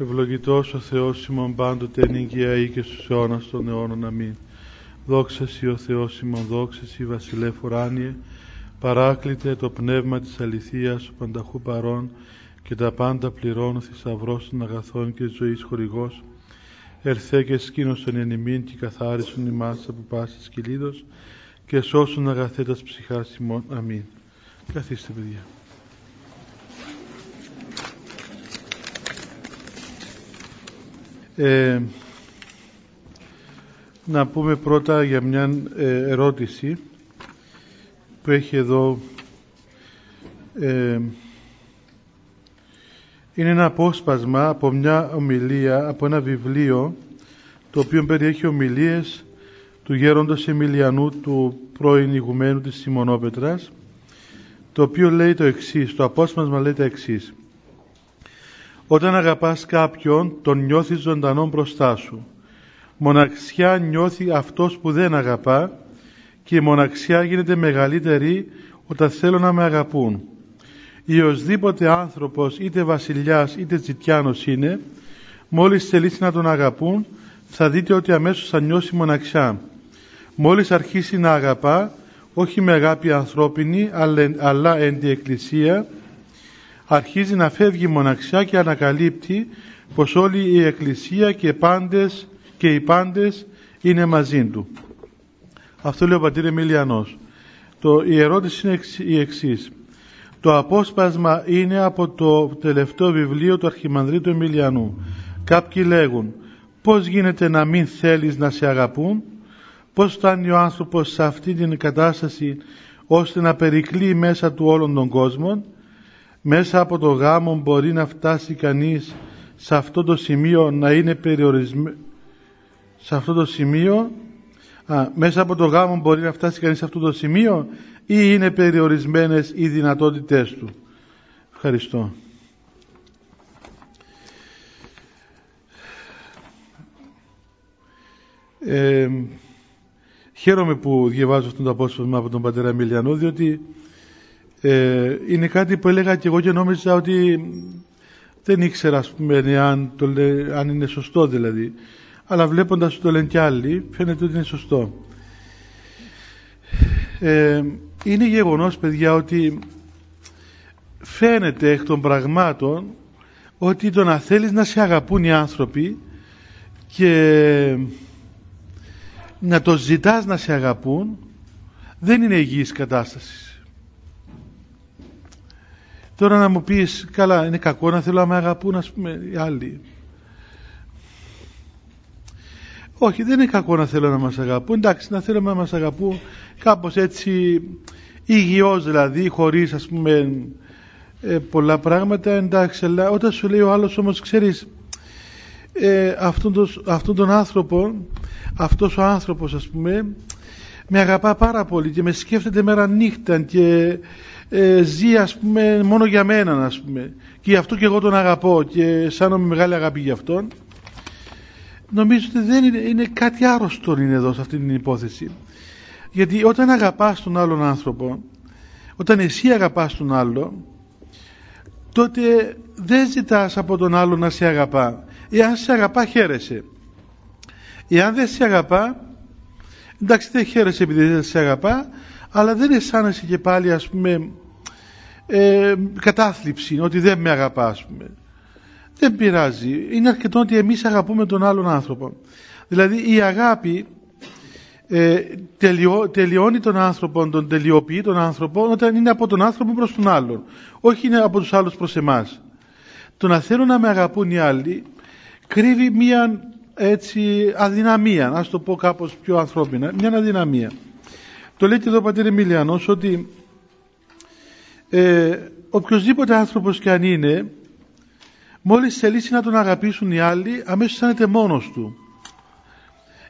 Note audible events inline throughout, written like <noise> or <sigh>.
Ευλογητός ο Θεός ημών πάντοτε νικαία ή και στους αιώνας των αιώνων. Αμήν. Δόξα Σοι ο Θεός ημών, δόξα Σοι βασιλεύ ουράνιε, παράκλητε το πνεύμα της αληθείας ο πανταχού παρών και τα πάντα πληρώνω θησαυρός των αγαθών και ζωής χορηγός. Ερθέ και σκήνωσον εν ημίν και καθάρισον ημάς από πάσης κυλίδος και σώσουν αγαθέτας ψυχάς ημών. Αμήν. Καθίστε παιδιά. Ε, να πούμε πρώτα για μια ε, ερώτηση που έχει εδώ ε, είναι ένα απόσπασμα από μια ομιλία, από ένα βιβλίο το οποίο περιέχει ομιλίες του γέροντος Εμιλιανού του πρώην ηγουμένου της Σιμονόπετρας το οποίο λέει το εξής, το απόσπασμα λέει το εξής όταν αγαπάς κάποιον, τον νιώθεις ζωντανό μπροστά σου. Μοναξιά νιώθει αυτός που δεν αγαπά και η μοναξιά γίνεται μεγαλύτερη όταν θέλω να με αγαπούν. Ή οσδήποτε άνθρωπος, είτε βασιλιάς είτε τσιτιάνος είναι, μόλις θελήσει να τον αγαπούν, θα δείτε ότι αμέσως θα νιώσει μοναξιά. Μόλις αρχίσει να αγαπά, όχι με αγάπη ανθρώπινη, αλλά εν τη εκκλησία, αρχίζει να φεύγει μοναξιά και ανακαλύπτει πως όλη η Εκκλησία και, πάντες, και οι πάντες είναι μαζί του. Αυτό λέει ο πατήρ Εμιλιανός. Το, η ερώτηση είναι η εξής. Το απόσπασμα είναι από το τελευταίο βιβλίο του Αρχιμανδρίτου Εμιλιανού. Κάποιοι λέγουν πώς γίνεται να μην θέλεις να σε αγαπούν, πώς φτάνει ο άνθρωπος σε αυτή την κατάσταση ώστε να περικλεί μέσα του όλων των κόσμων; Μέσα από το γάμο μπορεί να φτάσει κανείς σε αυτό το σημείο να είναι περιορισμένος. Σε αυτό το σημείο α, μέσα από το γάμο μπορεί να φτάσει κανείς σε αυτό το σημείο ή είναι περιορισμένες οι δυνατότητές του. Ευχαριστώ. Ε, χαίρομαι που διαβάζω αυτό το απόσπασμα από τον πατέρα Μιλιανό διότι ε, είναι κάτι που έλεγα και εγώ και νόμιζα ότι δεν ήξερα ας πούμε αν, το, αν είναι σωστό δηλαδή. Αλλά βλέποντας το λένε κι άλλοι φαίνεται ότι είναι σωστό. Ε, είναι γεγονός παιδιά ότι φαίνεται εκ των πραγμάτων ότι το να θέλεις να σε αγαπούν οι άνθρωποι και να το ζητάς να σε αγαπούν δεν είναι υγιής κατάστασης Τώρα να μου πεις, καλά, είναι κακό να θέλω να με αγαπούν, ας πούμε, οι άλλοι. Όχι, δεν είναι κακό να θέλω να μας αγαπούν. Εντάξει, να θέλω να μας αγαπούν κάπως έτσι υγιώς δηλαδή, χωρίς ας πούμε ε, πολλά πράγματα. Εντάξει, αλλά όταν σου λέει ο άλλος όμως, ξέρεις, ε, αυτόν, τον, αυτόν τον άνθρωπο, αυτός ο άνθρωπος ας πούμε, με αγαπά πάρα πολύ και με σκέφτεται μέρα νύχτα και ε, ζει ας πούμε μόνο για μένα ας πούμε. Και γι' αυτό και εγώ τον αγαπώ και σαν με μεγάλη αγάπη για αυτόν. Νομίζω ότι δεν είναι, είναι κάτι άρρωστο είναι εδώ σε αυτή την υπόθεση. Γιατί όταν αγαπάς τον άλλον άνθρωπο όταν εσύ αγαπάς τον άλλο τότε δεν ζητάς από τον άλλο να σε αγαπά. Εάν σε αγαπά χαίρεσαι. Εάν δεν σε αγαπά εντάξει δεν χαίρεσαι επειδή δεν σε αγαπά αλλά δεν αισθάνεσαι και πάλι ας πούμε ε, κατάθλιψη ότι δεν με αγαπά ας πούμε. Δεν πειράζει. Είναι αρκετό ότι εμείς αγαπούμε τον άλλον άνθρωπο. Δηλαδή η αγάπη ε, τελειώ, τελειώνει τον άνθρωπο τον τελειοποιεί τον άνθρωπο όταν είναι από τον άνθρωπο προς τον άλλον. Όχι είναι από τους άλλους προς εμάς. Το να θέλω να με αγαπούν οι άλλοι κρύβει μια έτσι αδυναμία ας το πω κάπως πιο ανθρώπινα μια αδυναμία. Το λέει και εδώ ο πατήρ Εμιλιανός ότι ε, οποιοδήποτε άνθρωπος και αν είναι μόλις θελήσει να τον αγαπήσουν οι άλλοι αμέσως αισθάνεται μόνος του.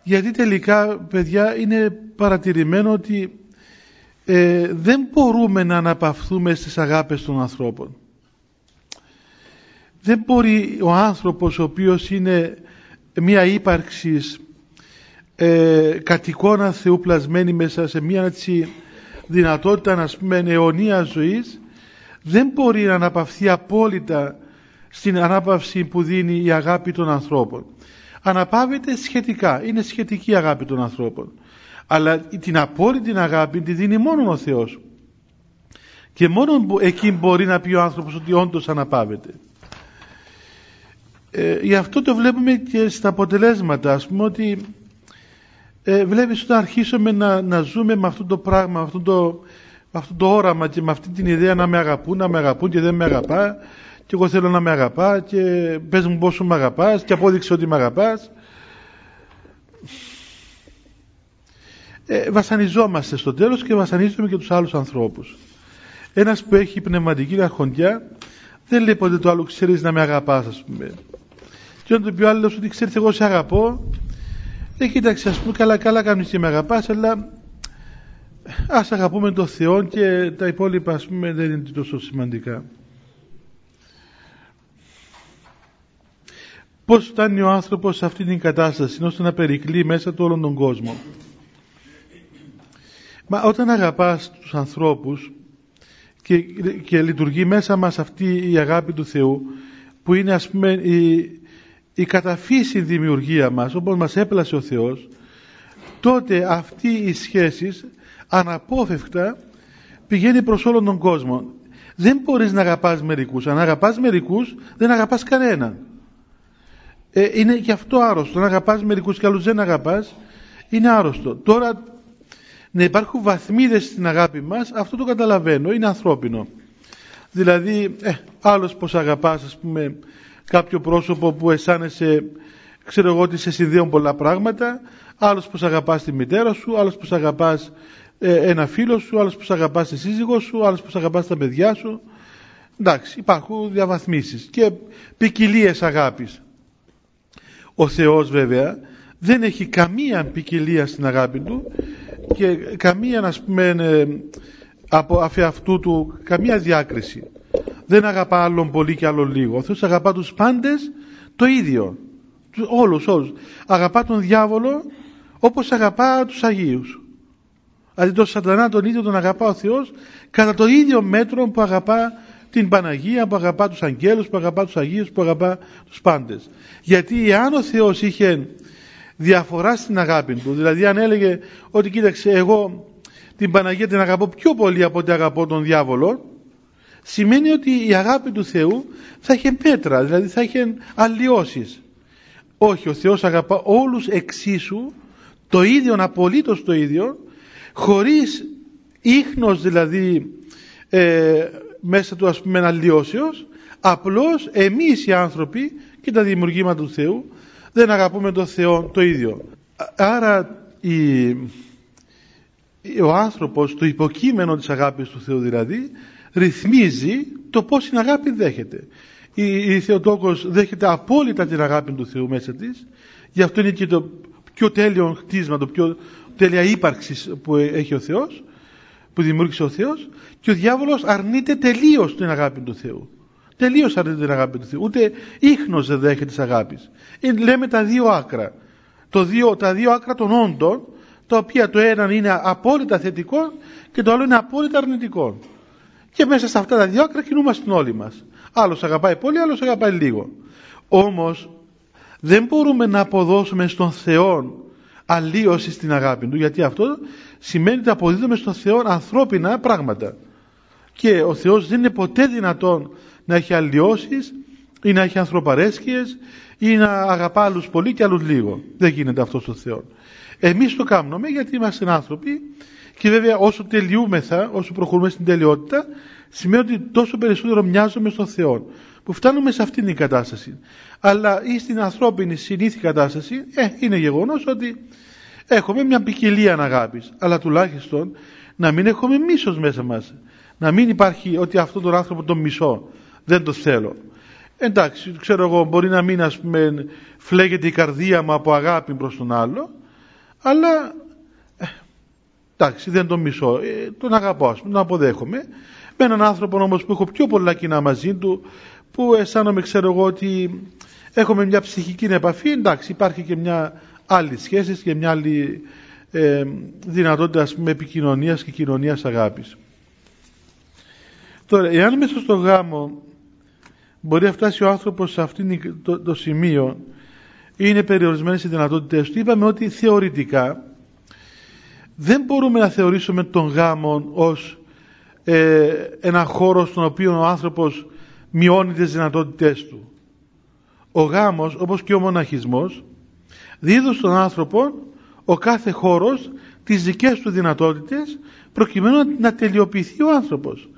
Γιατί τελικά παιδιά είναι παρατηρημένο ότι ε, δεν μπορούμε να αναπαυθούμε στις αγάπες των ανθρώπων. Δεν μπορεί ο άνθρωπος ο οποίος είναι μια ύπαρξης ε, κατ' εικόνα Θεού πλασμένη μέσα σε μια έτσι δυνατότητα να πούμε αιωνία ζωής δεν μπορεί να αναπαυθεί απόλυτα στην ανάπαυση που δίνει η αγάπη των ανθρώπων. Αναπαύεται σχετικά, είναι σχετική η αγάπη των ανθρώπων. Αλλά την απόλυτη αγάπη τη δίνει μόνο ο Θεός. Και μόνο εκεί μπορεί να πει ο άνθρωπος ότι όντως αναπαύεται. Ε, γι' αυτό το βλέπουμε και στα αποτελέσματα, ας πούμε ότι ε, βλέπεις όταν αρχίσουμε να, να ζούμε με αυτό το πράγμα, με αυτό το, αυτό το όραμα και με αυτή την ιδέα να με αγαπούν, να με αγαπούν και δεν με αγαπά και εγώ θέλω να με αγαπά και πες μου πόσο με αγαπάς και απόδειξε ότι με αγαπάς. Ε, βασανιζόμαστε στο τέλος και βασανίζουμε και τους άλλους ανθρώπους. Ένας που έχει πνευματική αρχοντιά δεν λέει ποτέ το άλλο ξέρεις να με αγαπάς ας πούμε και όταν το πει ο άλλος ότι ξέρεις εγώ σε αγαπώ δεν κοίταξε ας πούμε καλά καλά κάνεις και με αγαπάς αλλά ας αγαπούμε τον Θεό και τα υπόλοιπα ας πούμε δεν είναι τόσο σημαντικά Πώς φτάνει ο άνθρωπος σε αυτή την κατάσταση ώστε να περικλεί μέσα του όλον τον κόσμο; Μα όταν αγαπάς τους ανθρώπους και, και λειτουργεί μέσα μας αυτή η αγάπη του Θεού που είναι ας πούμε η, η καταφύση δημιουργία μας όπως μας έπλασε ο Θεός τότε αυτή η σχέση αναπόφευκτα πηγαίνει προς όλον τον κόσμο. Δεν μπορείς να αγαπάς μερικούς. Αν αγαπάς μερικούς δεν αγαπάς κανέναν. Ε, είναι και αυτό άρρωστο. Να αγαπάς μερικούς και άλλους δεν αγαπάς είναι άρρωστο. Τώρα να υπάρχουν βαθμίδες στην αγάπη μας αυτό το καταλαβαίνω. Είναι ανθρώπινο. Δηλαδή ε, άλλος πως αγαπάς ας πούμε κάποιο πρόσωπο που αισθάνεσαι ξέρω εγώ ότι σε συνδέουν πολλά πράγματα. Άλλος πως αγαπάς τη μητέρα σου άλλος πως αγαπάς ε, ένα φίλο σου άλλος πως αγαπάς τη σύζυγό σου άλλος πως αγαπάς τα παιδιά σου. Εντάξει υπάρχουν διαβαθμίσεις και ποικιλίες αγάπης. Ο Θεός βέβαια δεν έχει καμία ποικιλία στην αγάπη του και καμία να πούμε ε, από αυτού του καμία διάκριση δεν αγαπά άλλον πολύ και άλλον λίγο. Ο Θεός αγαπά τους πάντες το ίδιο. Όλους όλους. Αγαπά τον διάβολο όπως αγαπά τους Αγίους. Δηλαδή τον σατανά τον ίδιο τον αγαπά ο Θεός κατά το ίδιο μέτρο που αγαπά την Παναγία που αγαπά τους αγγέλους, που αγαπά τους Αγίους, που αγαπά τους πάντες. Γιατί αν ο Θεός είχε διαφορά στην αγάπη του, δηλαδή αν έλεγε ότι κοίταξε εγώ την Παναγία την αγαπώ πιο πολύ από ότι αγαπώ τον διάβολο, σημαίνει ότι η αγάπη του Θεού θα είχε μέτρα, δηλαδή θα είχε αλλοιώσεις. Όχι, ο Θεός αγαπά όλους εξίσου, το ίδιο, απολύτως το ίδιο, χωρίς ίχνος δηλαδή ε, μέσα του ας πούμε αλλοιώσεως απλώς εμείς οι άνθρωποι και τα δημιουργήματα του Θεού δεν αγαπούμε τον Θεό το ίδιο άρα η, ο άνθρωπος το υποκείμενο της αγάπης του Θεού δηλαδή ρυθμίζει το πως την αγάπη δέχεται η, η Θεοτόκος δέχεται απόλυτα την αγάπη του Θεού μέσα της γι' αυτό είναι και το πιο τέλειο χτίσμα το πιο τέλεια ύπαρξης που έχει ο Θεός που δημιούργησε ο Θεός και ο διάβολος αρνείται τελείως την αγάπη του Θεού. Τελείως αρνείται την αγάπη του Θεού. Ούτε ίχνος δεν δέχεται της αγάπης. Είναι, λέμε τα δύο άκρα. Το δύο, τα δύο άκρα των όντων, τα οποία το ένα είναι απόλυτα θετικό και το άλλο είναι απόλυτα αρνητικό. Και μέσα σε αυτά τα δύο άκρα κινούμαστε όλοι μας. Άλλος αγαπάει πολύ, άλλος αγαπάει λίγο. Όμως δεν μπορούμε να αποδώσουμε στον Θεό αλλίωση στην αγάπη του γιατί αυτό σημαίνει ότι αποδίδουμε στον Θεό ανθρώπινα πράγματα και ο Θεός δεν είναι ποτέ δυνατόν να έχει αλλοιώσεις ή να έχει ανθρωπαρέσκειες ή να αγαπά άλλους πολύ και άλλους λίγο δεν γίνεται αυτό στο Θεό εμείς το κάνουμε γιατί είμαστε άνθρωποι και βέβαια όσο τελειούμεθα όσο προχωρούμε στην τελειότητα σημαίνει ότι τόσο περισσότερο μοιάζουμε στον Θεό που φτάνουμε σε αυτήν την κατάσταση. Αλλά ή στην ανθρώπινη συνήθη κατάσταση ε, είναι γεγονός ότι έχουμε μια ποικιλία αγάπης. Αλλά τουλάχιστον να μην έχουμε μίσος μέσα μας. Να μην υπάρχει ότι αυτόν τον άνθρωπο τον μισώ δεν το θέλω. Εντάξει ξέρω εγώ μπορεί να μην ας πούμε φλέγεται η καρδία μου από αγάπη προς τον άλλο αλλά ε, εντάξει δεν τον μισώ ε, τον αγαπώ ας πούμε τον αποδέχομαι με έναν άνθρωπο όμως που έχω πιο πολλά κοινά μαζί του που αισθάνομαι ξέρω εγώ ότι έχουμε μια ψυχική επαφή εντάξει υπάρχει και μια άλλη σχέση και μια άλλη ε, δυνατότητα ας πούμε επικοινωνίας και κοινωνίας αγάπης. Τώρα, εάν μέσα στο γάμο μπορεί να φτάσει ο άνθρωπος σε αυτό το, το σημείο είναι περιορισμένες οι δυνατότητες του είπαμε ότι θεωρητικά δεν μπορούμε να θεωρήσουμε τον γάμο ως ε, ένα χώρο στον οποίο ο άνθρωπος μειώνει τις δυνατότητές του. Ο γάμος όπως και ο μοναχισμός δίδουν στον άνθρωπο ο κάθε χώρος τις δικές του δυνατότητες προκειμένου να τελειοποιηθεί ο άνθρωπος.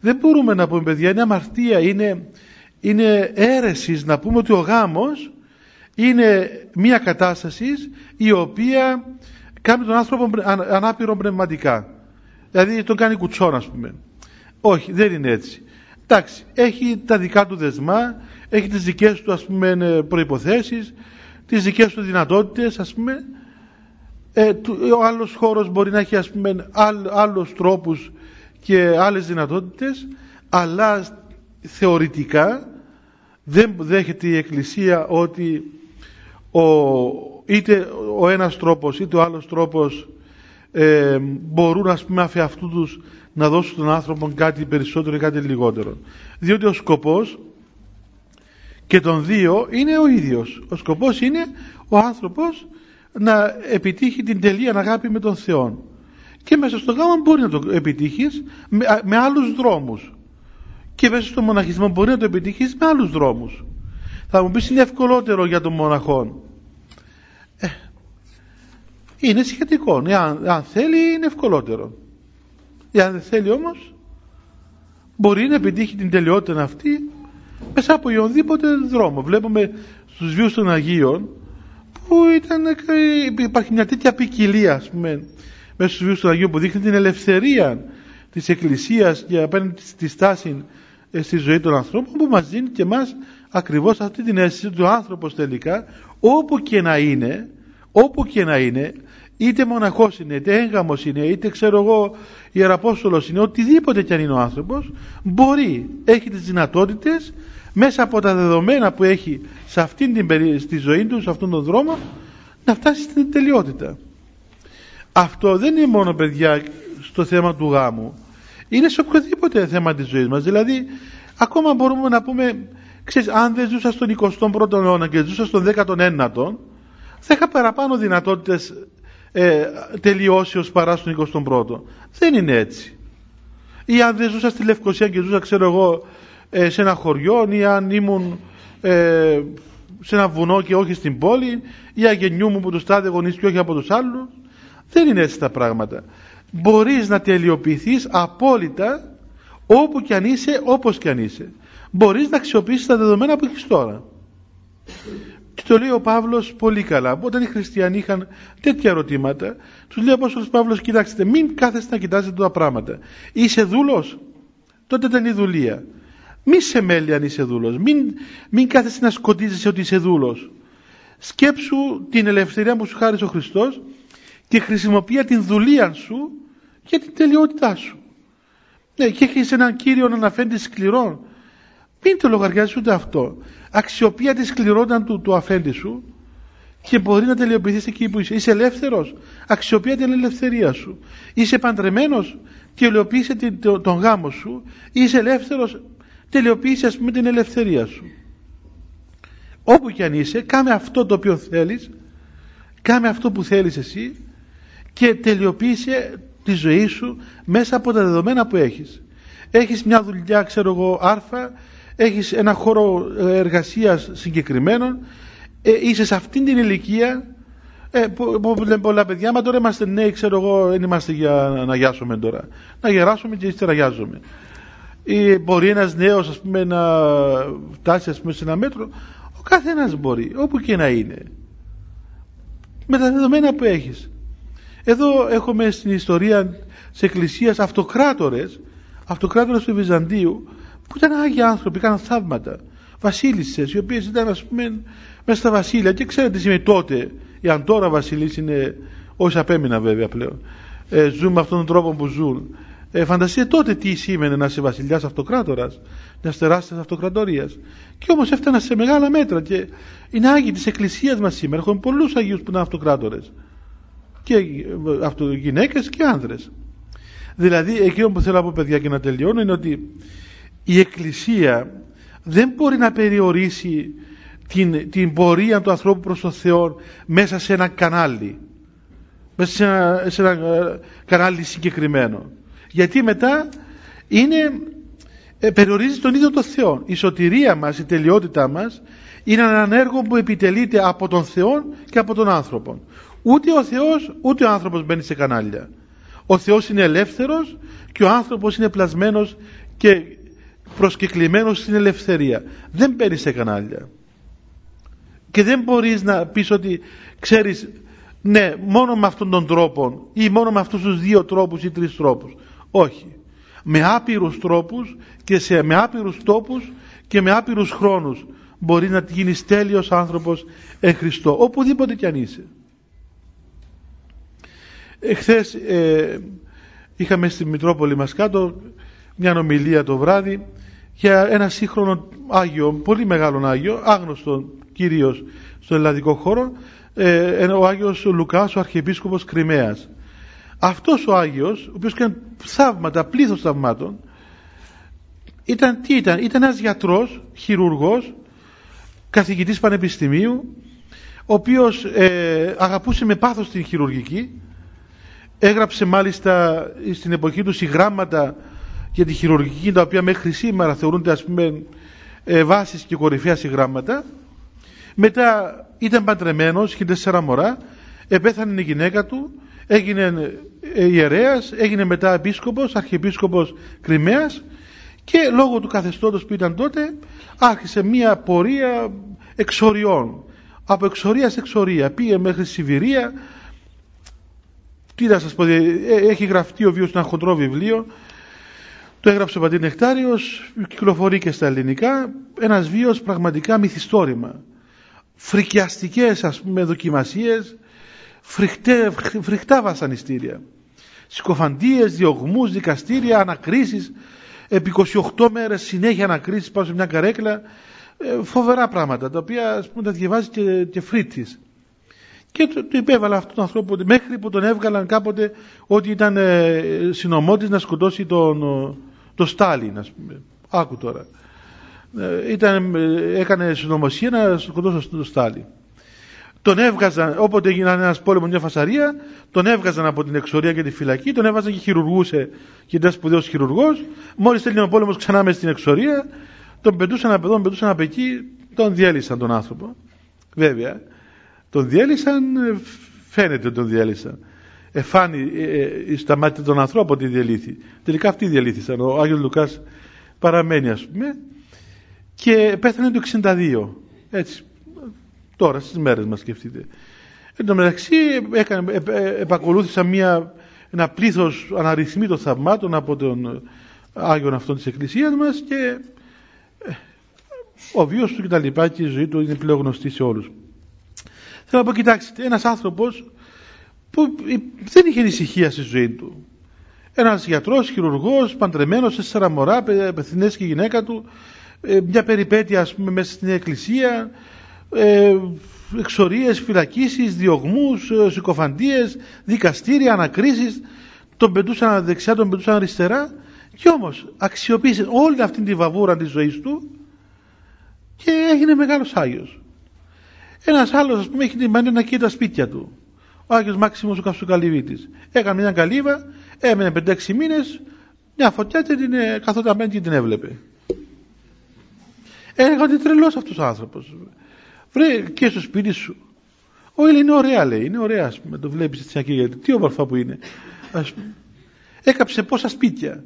Δεν μπορούμε να πούμε παιδιά είναι αμαρτία είναι, είναι αίρεσης να πούμε ότι ο γάμος είναι μια κατάσταση η οποία κάνει τον άνθρωπο ανάπηρο πνευματικά. Δηλαδή τον κάνει κουτσόν ας πούμε. Όχι δεν είναι έτσι. Εντάξει έχει τα δικά του δεσμά έχει τις δικές του ας πούμε προϋποθέσεις τις δικές του δυνατότητες ας πούμε. Ε, ο άλλος χώρος μπορεί να έχει ας πούμε άλλους τρόπους και άλλες δυνατότητες αλλά θεωρητικά δεν δέχεται η Εκκλησία ότι ο, είτε ο ένας τρόπος είτε ο άλλος τρόπος ε, μπορούν ας πούμε αφ' αυτού τους να δώσουν τον άνθρωπο κάτι περισσότερο ή κάτι λιγότερο. Διότι ο σκοπός και των δύο είναι ο ίδιος. Ο σκοπός είναι ο άνθρωπος να επιτύχει την τελεία αγάπη με τον Θεό. Και μέσα στο γάμο μπορεί να το επιτύχεις με, με άλλους δρόμους. Και μέσα στο μοναχισμό μπορεί να το επιτύχεις με άλλους δρόμους. Θα μου πεις είναι ευκολότερο για τον μοναχόν. ε, είναι σχετικό. Εάν, αν θέλει είναι ευκολότερο. Εάν δεν θέλει όμως μπορεί να επιτύχει την τελειότητα αυτή μέσα από οποιονδήποτε δρόμο. Βλέπουμε στους βίους των Αγίων που ήταν, ε, υπάρχει μια τέτοια ποικιλία ας πούμε μέσα στους βίους του Αγίου που δείχνει την ελευθερία της Εκκλησίας και απέναντι στη στάση ε, στη ζωή των ανθρώπων που μας δίνει και μας ακριβώς αυτή την αίσθηση του άνθρωπος τελικά όπου και να είναι όπου και να είναι είτε μοναχός είναι, είτε έγγαμος είναι, είτε ξέρω εγώ ιεραπόστολος είναι, οτιδήποτε κι αν είναι ο άνθρωπος μπορεί, έχει τις δυνατότητες μέσα από τα δεδομένα που έχει σε αυτήν την, στη ζωή του, σε αυτόν τον δρόμο να φτάσει στην τελειότητα. Αυτό δεν είναι μόνο παιδιά στο θέμα του γάμου. Είναι σε οποιοδήποτε θέμα της ζωής μας. Δηλαδή, ακόμα μπορούμε να πούμε, ξέρεις, αν δεν ζούσα στον 21ο αιώνα και ζούσα στον 19ο, θα είχα παραπάνω δυνατότητες ε, τελειώσεως παρά στον 21ο. Δεν είναι έτσι. Ή αν δεν ζούσα στη Λευκοσία και ζούσα, ξέρω εγώ, ε, σε ένα χωριό, ή αν ήμουν ε, σε ένα βουνό και όχι στην πόλη, ή αγενιού μου από τους τάδε γονείς και όχι από τους άλλους, δεν είναι έτσι τα πράγματα. Μπορείς να τελειοποιηθείς απόλυτα όπου κι αν είσαι, όπως κι αν είσαι. Μπορείς να αξιοποιήσεις τα δεδομένα που έχεις τώρα. Και το λέει ο Παύλος πολύ καλά. Όταν οι χριστιανοί είχαν τέτοια ερωτήματα, τους λέει ο Απόστολος Παύλος, κοιτάξτε, μην κάθεστε να κοιτάζετε τα πράγματα. Είσαι δούλος, τότε ήταν η δουλεία. Μη σε μέλει αν είσαι δούλος. Μην, μην κάθεσαι να σκοτίζεσαι ότι είσαι δούλος. Σκέψου την ελευθερία που σου χάρισε ο Χριστός και χρησιμοποιεί την δουλεία σου για την τελειότητά σου. Ναι, και έχεις έναν κύριο να αναφέρει σκληρό. Μην το λογαριάζει ούτε αυτό. Αξιοποιεί της σκληρότητας του, του αφέντη σου και μπορεί να τελειοποιηθείς εκεί που είσαι. Είσαι ελεύθερος. Αξιοποιεί την ελευθερία σου. Είσαι παντρεμένος. Τελειοποίησε τον γάμο σου. Είσαι ελεύθερος. Τελειοποίησες ας πούμε την ελευθερία σου. Όπου και αν είσαι, κάμε αυτό το οποίο θέλεις, κάμε αυτό που θέλεις εσύ και τελειοποίησε τη ζωή σου μέσα από τα δεδομένα που έχεις. Έχεις μια δουλειά, ξέρω εγώ, άρφα, έχεις ένα χώρο ε, εργασίας συγκεκριμένο, ε, είσαι σε αυτήν την ηλικία, ε, που, που λένε πολλά παιδιά, μα τώρα είμαστε νέοι, ξέρω εγώ, δεν είμαστε για να γιάσουμε τώρα. Να γεράσουμε και ύστερα γιάζουμε. Ή μπορεί ένας νέος, ας πούμε, να φτάσει, ας πούμε, σε ένα μέτρο, ο καθένας μπορεί, όπου και να είναι. Με τα δεδομένα που έχεις. Εδώ έχουμε στην ιστορία της Εκκλησίας αυτοκράτορες, αυτοκράτορες του Βυζαντίου, που ήταν άγιοι άνθρωποι, έκαναν θαύματα. Βασίλισσες, οι οποίες ήταν ας πούμε μέσα στα βασίλεια και ξέρετε τι σημαίνει τότε, αν τώρα βασιλείς είναι όσοι απέμεινα βέβαια πλέον. Ε, ζουν με αυτόν τον τρόπο που ζουν. Ε, φανταστείτε τότε τι σήμαινε να είσαι βασιλιάς αυτοκράτορας, μιας τεράστιας αυτοκρατορίας. Και όμως έφτανα σε μεγάλα μέτρα και είναι άγιοι της Εκκλησίας μας σήμερα. Έχουμε πολλούς Αγίου που είναι αυτοκράτορες και αυτό, γυναίκες και άνδρες. Δηλαδή εκείνο που θέλω να πω παιδιά και να τελειώνω είναι ότι η Εκκλησία δεν μπορεί να περιορίσει την, την πορεία του ανθρώπου προς τον Θεό μέσα σε ένα κανάλι μέσα σε ένα, σε ένα ε, κανάλι συγκεκριμένο. Γιατί μετά είναι ε, περιορίζει τον ίδιο τον Θεό. Η σωτηρία μας, η τελειότητά μας είναι ένα έργο που επιτελείται από τον Θεό και από τον άνθρωπο. Ούτε ο Θεός ούτε ο άνθρωπος μπαίνει σε κανάλια. Ο Θεός είναι ελεύθερος και ο άνθρωπος είναι πλασμένος και προσκεκλημένος στην ελευθερία. Δεν μπαίνει σε κανάλια και δεν μπορείς να πεις ότι ξέρεις ναι μόνο με αυτόν τον τρόπο ή μόνο με αυτούς τους δύο τρόπους ή τρεις τρόπους. Όχι. Με άπειρους τρόπους και σε, με άπειρους τόπους και με άπειρους χρόνους μπορεί να γίνεις τέλειος άνθρωπος εν Χριστώ. Οπουδήποτε κι αν είσαι. Εχθές ε, είχαμε στη Μητρόπολη μας κάτω μια ομιλία το βράδυ για ένα σύγχρονο Άγιο, πολύ μεγάλο Άγιο, άγνωστο κυρίως στο ελλαδικό χώρο, ε, ο Άγιος Λουκάς, ο Αρχιεπίσκοπος Κρυμαίας. Αυτός ο Άγιος, ο οποίος έκανε θαύματα, πλήθος θαυμάτων, ήταν, τι ήταν, ήταν ένας γιατρός, χειρουργός, καθηγητής πανεπιστημίου, ο οποίος ε, αγαπούσε με πάθος την χειρουργική, έγραψε μάλιστα στην εποχή του συγγράμματα για τη χειρουργική, τα οποία μέχρι σήμερα θεωρούνται ας πούμε ε, βάσεις και κορυφαία συγγράμματα, μετά ήταν παντρεμένος, είχε τέσσερα μωρά, επέθανε η γυναίκα του, έγινε ε, ιερέας, έγινε μετά επίσκοπος, αρχιεπίσκοπος Κρυμαίας και λόγω του καθεστώτος που ήταν τότε άρχισε μια πορεία εξοριών. Από εξορία σε εξορία. Πήγε μέχρι Σιβηρία. Τι να σας πω, ε, έχει γραφτεί ο βίος ένα χοντρό βιβλίο. Το έγραψε ο Πατήρ Νεκτάριος, κυκλοφορεί και στα ελληνικά. Ένας βίος πραγματικά μυθιστόρημα. Φρικιαστικές ας πούμε δοκιμασίες φρικτέ, φρικτά βασανιστήρια. Συκοφαντίες, διωγμούς, δικαστήρια, ανακρίσεις. Επί 28 μέρες συνέχεια ανακρίσεις πάνω σε μια καρέκλα. Ε, φοβερά πράγματα τα οποία ας πούμε τα διαβάζει και, και φρίτης. Και του το υπέβαλα αυτόν τον άνθρωπο μέχρι που τον έβγαλαν κάποτε ότι ήταν ε, συνομότης να σκοτώσει τον, τον Στάλιν ας πούμε. άκου τώρα ε, ήταν, έκανε συνωμοσία να σκοτώσει τον Στάλιν. Τον έβγαζαν, όποτε έγινε ένας πόλεμος, μια φασαρία, τον έβγαζαν από την εξορία και τη φυλακή, τον έβαζαν και χειρουργούσε και ήταν σπουδαίος χειρουργός. Μόλις τέλειωνε ο πόλεμος ξανά μες στην εξορία, τον πετούσαν από εδώ, τον πετούσαν από εκεί, τον διέλυσαν τον άνθρωπο. Βέβαια, τον διέλυσαν, φαίνεται τον διέλυσαν. Εφάνει ε, ε, στα μάτια των ανθρώπων ότι διελήθη. Τελικά αυτοί διελήθησαν. Ο Άγιος Λουκάς παραμένει, ας πούμε, και πέθανε το 62 έτσι τώρα στις μέρες μας σκεφτείτε εν τω μεταξύ έκανε, επακολούθησα μια, ένα πλήθος αναρρυθμίτων θαυμάτων από τον Άγιον αυτόν της Εκκλησίας μας και ε, ο βίος του και τα λοιπά και η ζωή του είναι πλέον γνωστή σε όλους θέλω να πω κοιτάξτε ένας άνθρωπος που δεν είχε ησυχία στη ζωή του ένας γιατρός, χειρουργός, παντρεμένος σε σαραμορά, πεθυνές και η γυναίκα του ε, μια περιπέτεια ας πούμε μέσα στην εκκλησία ε, εξορίες, φυλακίσεις, διωγμούς, ε, συκοφαντίες, δικαστήρια, ανακρίσεις τον πετούσαν δεξιά, τον πετούσαν αριστερά και όμως αξιοποίησε όλη αυτή τη βαβούρα της ζωής του και έγινε μεγάλος Άγιος. Ένας άλλος ας πούμε έχει την μανία να καίει τα σπίτια του. Ο Άγιος Μάξιμος ο Καυσοκαλυβίτης. Έκανε μια καλύβα, έμενε 5-6 μήνες, μια φωτιά και την, καθόταν και την έβλεπε. Έλεγα ότι τρελός αυτός ο άνθρωπος. Βρε και στο σπίτι σου. Όχι είναι ωραία λέει, είναι ωραία ας πούμε, το βλέπεις έτσι γιατί τι όμορφα που είναι. Ας πούμε. Έκαψε πόσα σπίτια.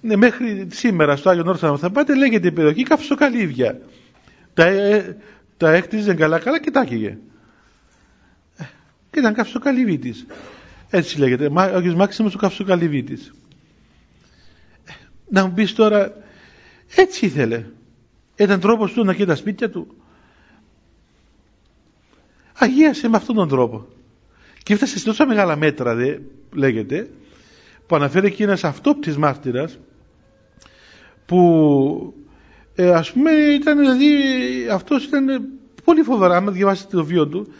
Ναι, μέχρι σήμερα στο Άγιο Νόρθανο θα πάτε λέγεται η περιοχή καυσοκαλύβια. Τα, ε, τα έκτιζε καλά καλά και τα έκαιγε. Ε, και ήταν καυσοκαλυβίτης. Έτσι λέγεται. Ο Άγιος Μάξιμος ο καυσοκαλυβίτης. Ε, να μου πεις τώρα, έτσι ήθελε. Ήταν τρόπος του να καίει τα σπίτια του. Αγίασε με αυτόν τον τρόπο. Και έφτασε σε τόσα μεγάλα μέτρα, δε, λέγεται, που αναφέρει εκεί ένας αυτόπτης μάρτυρας, που ε, ας πούμε ήταν, δηλαδή, αυτός ήταν πολύ φοβερά, άμα διαβάσετε το βίο του,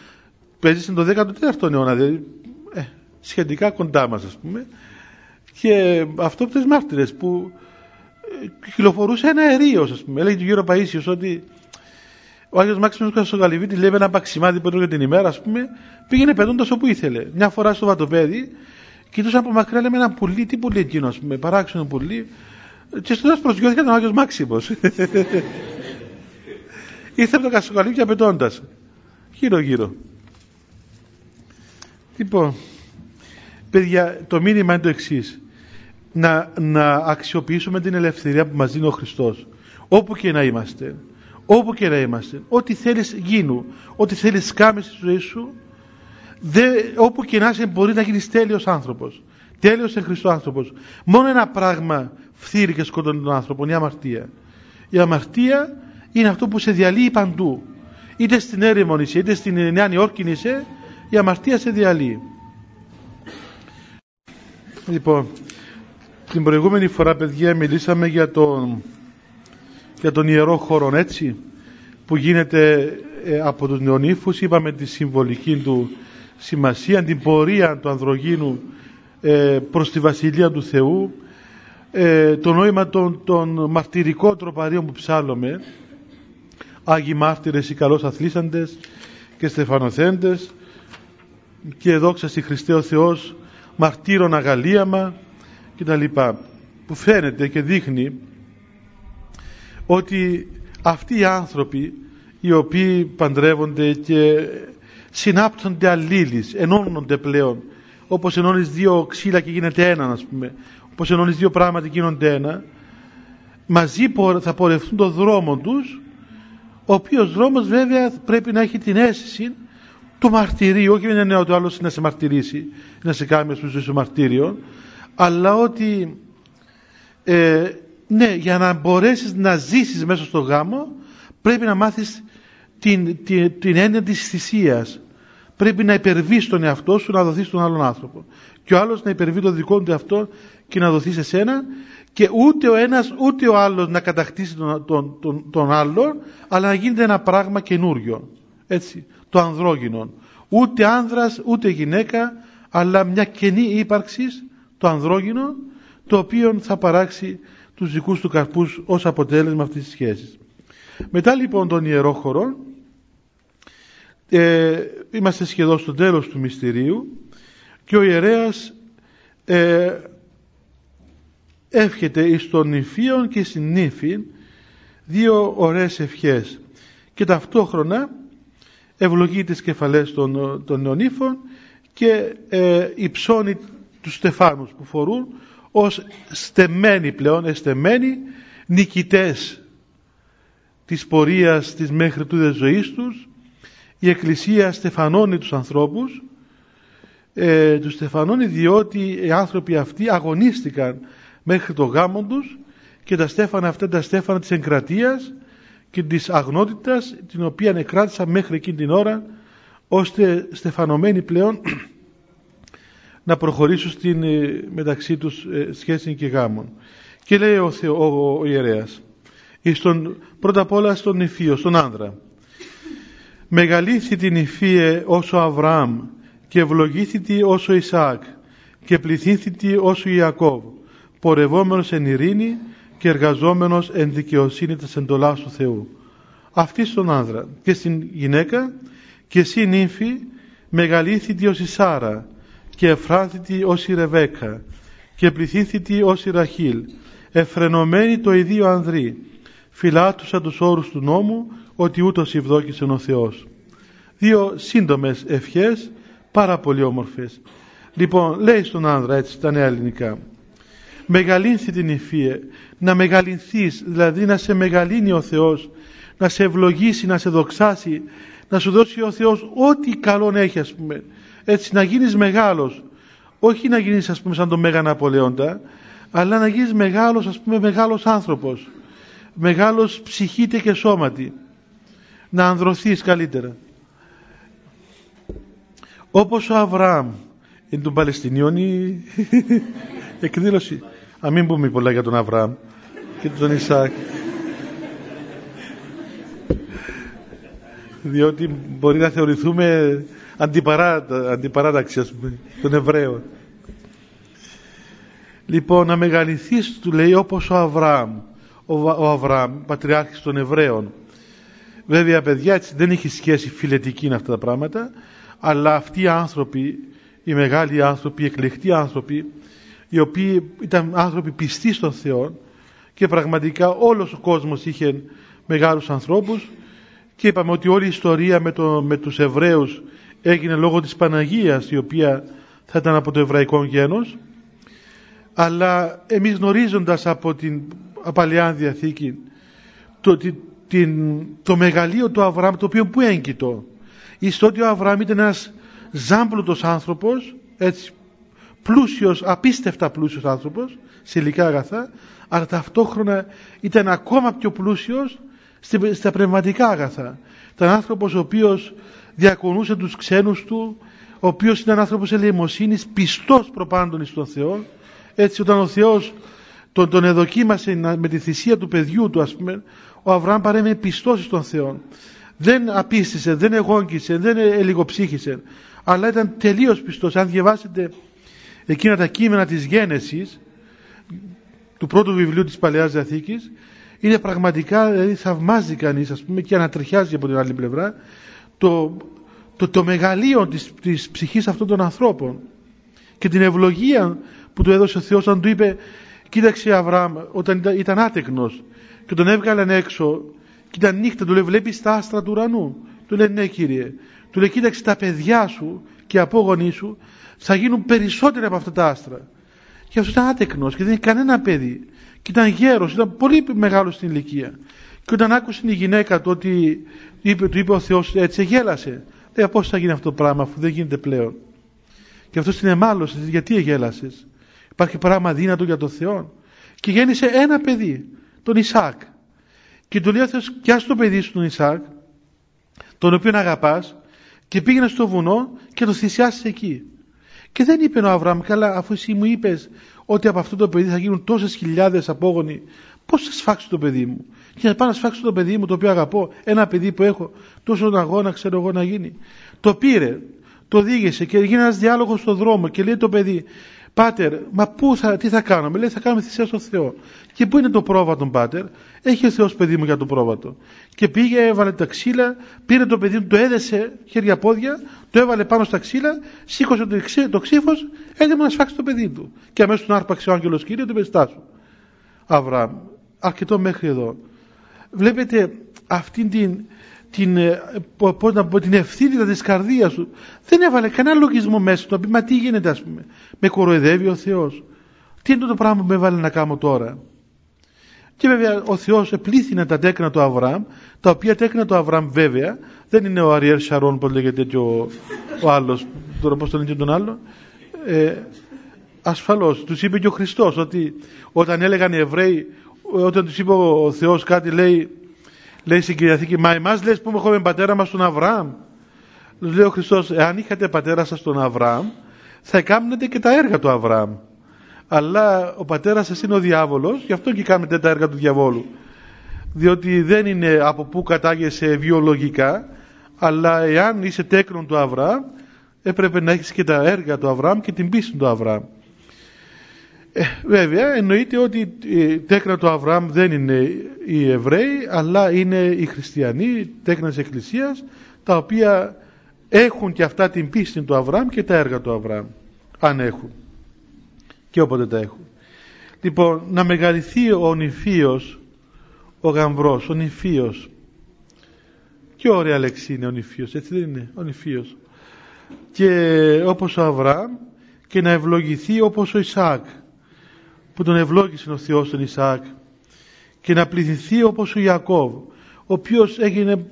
παίζεις στον 14ο αιώνα, δηλαδή, ε, σχετικά κοντά μας ας πούμε, και αυτόπτες μάρτυρες που κυκλοφορούσε ένα αερίο, ας πούμε. Έλεγε του γύρω Παΐσιος ότι ο Άγιος Μάξιμος Κασογαλιβίτη λέει με ένα παξιμάδι που έτρωγε την ημέρα, ας πούμε, πήγαινε πετώντας όπου ήθελε. Μια φορά στο βατοπέδι, κοιτούσα από μακριά λέμε ένα πουλί, τι πουλί εκείνο, ας πούμε, παράξενο πουλί. Και στο τέλο προσγειώθηκε ο Άγιος Μάξιμος. <laughs> Ήρθε από το Κασογαλιβίτη απαιτώντα. Γύρω-γύρω. Λοιπόν, παιδιά, το μήνυμα είναι το εξής. Να, να αξιοποιήσουμε την ελευθερία που μας δίνει ο Χριστός. Όπου και να είμαστε. Όπου και να είμαστε. Ό,τι θέλεις γίνου. Ό,τι θέλεις κάμεις στη ζωή σου. Δε, όπου και να είσαι μπορεί να γίνεις τέλειος άνθρωπος. Τέλειος σε Χριστό άνθρωπος. Μόνο ένα πράγμα φθήρει και σκοτώνει τον άνθρωπο. Η αμαρτία. Η αμαρτία είναι αυτό που σε διαλύει παντού. Είτε στην έρημον είσαι, είτε στην Νέα Νιόρκη είσαι, η αμαρτία σε διαλύει. Λοιπόν, την προηγούμενη φορά παιδιά μιλήσαμε για τον, για τον ιερό χώρο έτσι που γίνεται ε, από τους νεονύφους. Είπαμε τη συμβολική του σημασία την πορεία του ανδρογίνου ε, προς τη Βασιλεία του Θεού ε, το νόημα των, των μαρτυρικών τροπαρίων που ψάλλουμε Άγιοι μάρτυρες οι καλώς αθλήσαντες και στεφανοθέντες και δόξα στη Χριστέ ο Θεός μαρτύρων αγαλίαμα και τα λοιπά που φαίνεται και δείχνει ότι αυτοί οι άνθρωποι οι οποίοι παντρεύονται και συνάπτονται αλλήλεις, ενώνονται πλέον όπως ενώνεις δύο ξύλα και γίνεται ένα ας πούμε όπως ενώνεις δύο πράγματα και γίνονται ένα μαζί θα πορευτούν τον δρόμο τους ο οποίος δρόμος βέβαια πρέπει να έχει την αίσθηση του μαρτυρίου, όχι είναι νέο το άλλο να σε μαρτυρήσει, να σε κάνει ας πούμε στο μαρτύριο, αλλά ότι ε, ναι, για να μπορέσεις να ζήσεις μέσα στο γάμο πρέπει να μάθεις την, την, την έννοια της θυσίας. Πρέπει να υπερβείς τον εαυτό σου να δοθείς τον άλλον άνθρωπο. Και ο άλλος να υπερβεί τον δικό του εαυτό και να δοθεί σε σένα και ούτε ο ένας ούτε ο άλλος να κατακτήσει τον, τον, τον, τον άλλον αλλά να γίνεται ένα πράγμα καινούριο. Έτσι, το ανδρόγυνο. Ούτε άνδρας ούτε γυναίκα αλλά μια καινή ύπαρξης το ανδρόγυνο το οποίο θα παράξει τους δικούς του καρπούς ως αποτέλεσμα αυτής της σχέσης. Μετά λοιπόν τον ιερό χώρο ε, είμαστε σχεδόν στο τέλος του μυστηρίου και ο ιερέας ε, εύχεται εις τον νηφίον και στην νύφη δύο ωραίες ευχές και ταυτόχρονα ευλογεί τις κεφαλές των, των νεονύφων και ε, υψώνει τους στεφάνους που φορούν ως στεμένοι πλέον, εστεμένοι νικητές της πορείας της μέχρι τούδες ζωής τους. Η Εκκλησία στεφανώνει τους ανθρώπους ε, τους στεφανώνει διότι οι άνθρωποι αυτοί αγωνίστηκαν μέχρι το γάμο τους και τα στέφανα αυτά τα στέφανα της εγκρατείας και της αγνότητας την οποία εκράτησαν μέχρι εκείνη την ώρα ώστε στεφανωμένοι πλέον <clears throat> να προχωρήσουν στην ε, μεταξύ τους ε, σχέση και γάμων. Και λέει ο, Θεό, ο, ο ιερέας, στον, πρώτα απ' όλα στον νηφίο, στον άνδρα. Μεγαλήθη την νηφίε όσο Αβραάμ και ευλογήθητη όσο Ισαάκ και πληθύνθητη όσο Ιακώβ πορευόμενος εν ειρήνη και εργαζόμενος εν δικαιοσύνη της εντολάς του Θεού. Αυτή στον άνδρα και στην γυναίκα και εσύ νύμφη μεγαλήθητη ως η Σάρα και εφράθητη ως η Ρεβέκα και πληθύνθητη ως η Ραχήλ εφρενωμένη το ιδίο ανδρή φυλάτουσα τους όρους του νόμου ότι ούτως ευδόκησε ο Θεός. Δύο σύντομες ευχές πάρα πολύ όμορφες. Λοιπόν, λέει στον άνδρα έτσι τα νέα ελληνικά μεγαλύνθη την υφία, να μεγαλυνθείς, δηλαδή να σε μεγαλύνει ο Θεός, να σε ευλογήσει, να σε δοξάσει, να σου δώσει ο Θεός ό,τι καλό έχει ας πούμε, έτσι να γίνεις μεγάλος, όχι να γίνεις ας πούμε σαν τον Μέγα Ναπολέοντα, αλλά να γίνεις μεγάλος ας πούμε μεγάλος άνθρωπος, μεγάλος ψυχήτε και σώματι, να ανδρωθείς καλύτερα. Όπως ο Αβραάμ, είναι του Παλαιστινιών <laughs> η εκδήλωση. Α μην πούμε πολλά για τον Αβραάμ και τον Ισάκ. Διότι μπορεί να θεωρηθούμε αντιπαράταξη ας πούμε, των Εβραίων. Λοιπόν, να μεγαλυθείς, του λέει, όπως ο Αβραάμ. Ο, ο Αβραάμ, πατριάρχης των Εβραίων. Βέβαια, παιδιά, έτσι δεν έχει σχέση φιλετική με αυτά τα πράγματα, αλλά αυτοί οι άνθρωποι, οι μεγάλοι άνθρωποι, οι εκλεκτοί άνθρωποι, οι οποίοι ήταν άνθρωποι πιστοί στον Θεό και πραγματικά όλος ο κόσμος είχε μεγάλους ανθρώπους και είπαμε ότι όλη η ιστορία με, το, με τους Εβραίους έγινε λόγω της Παναγίας η οποία θα ήταν από το εβραϊκό γένος. Αλλά εμείς γνωρίζοντας από την Παλαιά Διαθήκη το, την, το μεγαλείο του Αβραάμ το οποίο που έγκυτο στο ότι ο Αβραάμ ήταν ένας ζάμπλουτος άνθρωπος έτσι πλούσιος, απίστευτα πλούσιος άνθρωπος σε υλικά αγαθά αλλά ταυτόχρονα ήταν ακόμα πιο πλούσιος στα πνευματικά αγαθά. Ήταν άνθρωπος ο οποίος διακονούσε τους ξένους του ο οποίος ήταν άνθρωπος ελεημοσύνης πιστός προπάντων στον Θεό. Έτσι όταν ο Θεός τον, τον εδοκίμασε με τη θυσία του παιδιού του ας πούμε ο Αβραάμ παρέμεινε πιστός στον Θεό. Δεν απίστησε, δεν εγόγγισε, δεν ελιγοψύχησε αλλά ήταν τελείως πιστός. Αν διαβάσετε εκείνα τα κείμενα της γένεσης του πρώτου βιβλίου της Παλαιάς Διαθήκης είναι πραγματικά, δηλαδή θαυμάζει κανείς ας πούμε και ανατριχιάζει από την άλλη πλευρά το, το, το μεγαλείο της, της ψυχής αυτών των ανθρώπων και την ευλογία που του έδωσε ο Θεός όταν του είπε κοίταξε Αβραάμ όταν ήταν, ήταν άτεκνος και τον έβγαλαν έξω και ήταν νύχτα του λέει βλέπεις τα άστρα του ουρανού; Του λέει ναι κύριε του λέει κοίταξε τα παιδιά σου και οι απόγονοί σου θα γίνουν περισσότερα από αυτά τα άστρα. Και αυτός ήταν άτεκνος και δεν είχε κανένα παιδί. Και ήταν γέρος, ήταν πολύ μεγάλος στην ηλικία. Και όταν άκουσε η γυναίκα το ότι είπε, του είπε ο Θεός έτσι γέλασε λέει πώς θα γίνει αυτό το πράγμα αφού δεν γίνεται πλέον και αυτός την εμάλωσε γιατί γέλασες; Υπάρχει πράγμα δύνατο για τον Θεό και γέννησε ένα παιδί τον Ισάκ. Και του λέει ο Θεός πιάσ' το παιδί σου τον Ισάκ τον οποίο αγαπάς και πήγαινε στο βουνό και το θυσιάσεις εκεί και δεν είπε ο Αβραάμ καλά αφού εσύ μου είπες ότι από αυτό το παιδί θα γίνουν τόσες χιλιάδες απόγονοι πώς θα σφάξω το παιδί μου; Και να πάω να σφάξω το παιδί μου το οποίο αγαπώ ένα παιδί που έχω τόσο αγώνα ξέρω εγώ να γίνει το πήρε το οδήγησε και έγινε ένας διάλογος στο δρόμο και λέει το παιδί Πάτερ, μα πού θα, τι θα κάνουμε, λέει θα κάνουμε θυσία στο Θεό. Και πού είναι το πρόβατο, Πάτερ, έχει ο Θεός παιδί μου για το πρόβατο. Και πήγε, έβαλε τα ξύλα, πήρε το παιδί του, το έδεσε χέρια-πόδια, το έβαλε πάνω στα ξύλα, σήκωσε το, το ξύφος, έτοιμο να σφάξει το παιδί του. Και αμέσως τον άρπαξε ο άγγελος κύριο, του στάσου. Αβραάμ, αρκετό μέχρι εδώ. Βλέπετε αυτήν την, την, ε, πώς να πω, την ευθύνη της καρδίας του. Δεν έβαλε κανένα λογισμό μέσα του. Μα τι γίνεται ας πούμε. Με κοροϊδεύει ο Θεός. Τι είναι το πράγμα που με έβαλε να κάνω τώρα; Και βέβαια ο Θεός επλήθυνε τα τέκνα του Αβραάμ, τα οποία τέκνα του Αβραάμ βέβαια δεν είναι ο Αριέλ Σαρών που λέγεται και ο, ο άλλος, τώρα πώς τον λένε τον άλλο. Ε, ασφαλώς, τους είπε και ο Χριστός ότι όταν έλεγαν οι Εβραίοι, όταν τους είπε ο Θεός κάτι λέει Λέει στην Κυρία Θήκη, μα εμάς λες που έχουμε πατέρα μας τον Αβραάμ. Λέει ο Χριστός, εάν είχατε πατέρα σας τον Αβραάμ, θα κάνετε και τα έργα του Αβραάμ. Αλλά ο πατέρας σας είναι ο διάβολος, γι' αυτό και κάνετε τα έργα του διαβόλου. Διότι δεν είναι από πού κατάγεσαι βιολογικά, αλλά εάν είσαι τέκνον του Αβραάμ, έπρεπε να έχεις και τα έργα του Αβραάμ και την πίστη του Αβραάμ. Ε, βέβαια εννοείται ότι η τέκνα του Αβραάμ δεν είναι οι Εβραίοι αλλά είναι οι χριστιανοί τέκνα της Εκκλησίας τα οποία έχουν και αυτά την πίστη του Αβραάμ και τα έργα του Αβραάμ αν έχουν. Και όποτε τα έχουν. Λοιπόν να μεγαλυθεί ο νηφίος ο γαμβρός, ο νηφίος. Και ωραία λέξη είναι ο νηφίος έτσι δεν είναι ο νηφίος. Και όπως ο Αβραάμ και να ευλογηθεί όπως ο Ισάκ που τον ευλόγησε ο Θεός τον Ισαάκ και να πληθυνθεί όπως ο Ιακώβ ο οποίος έγινε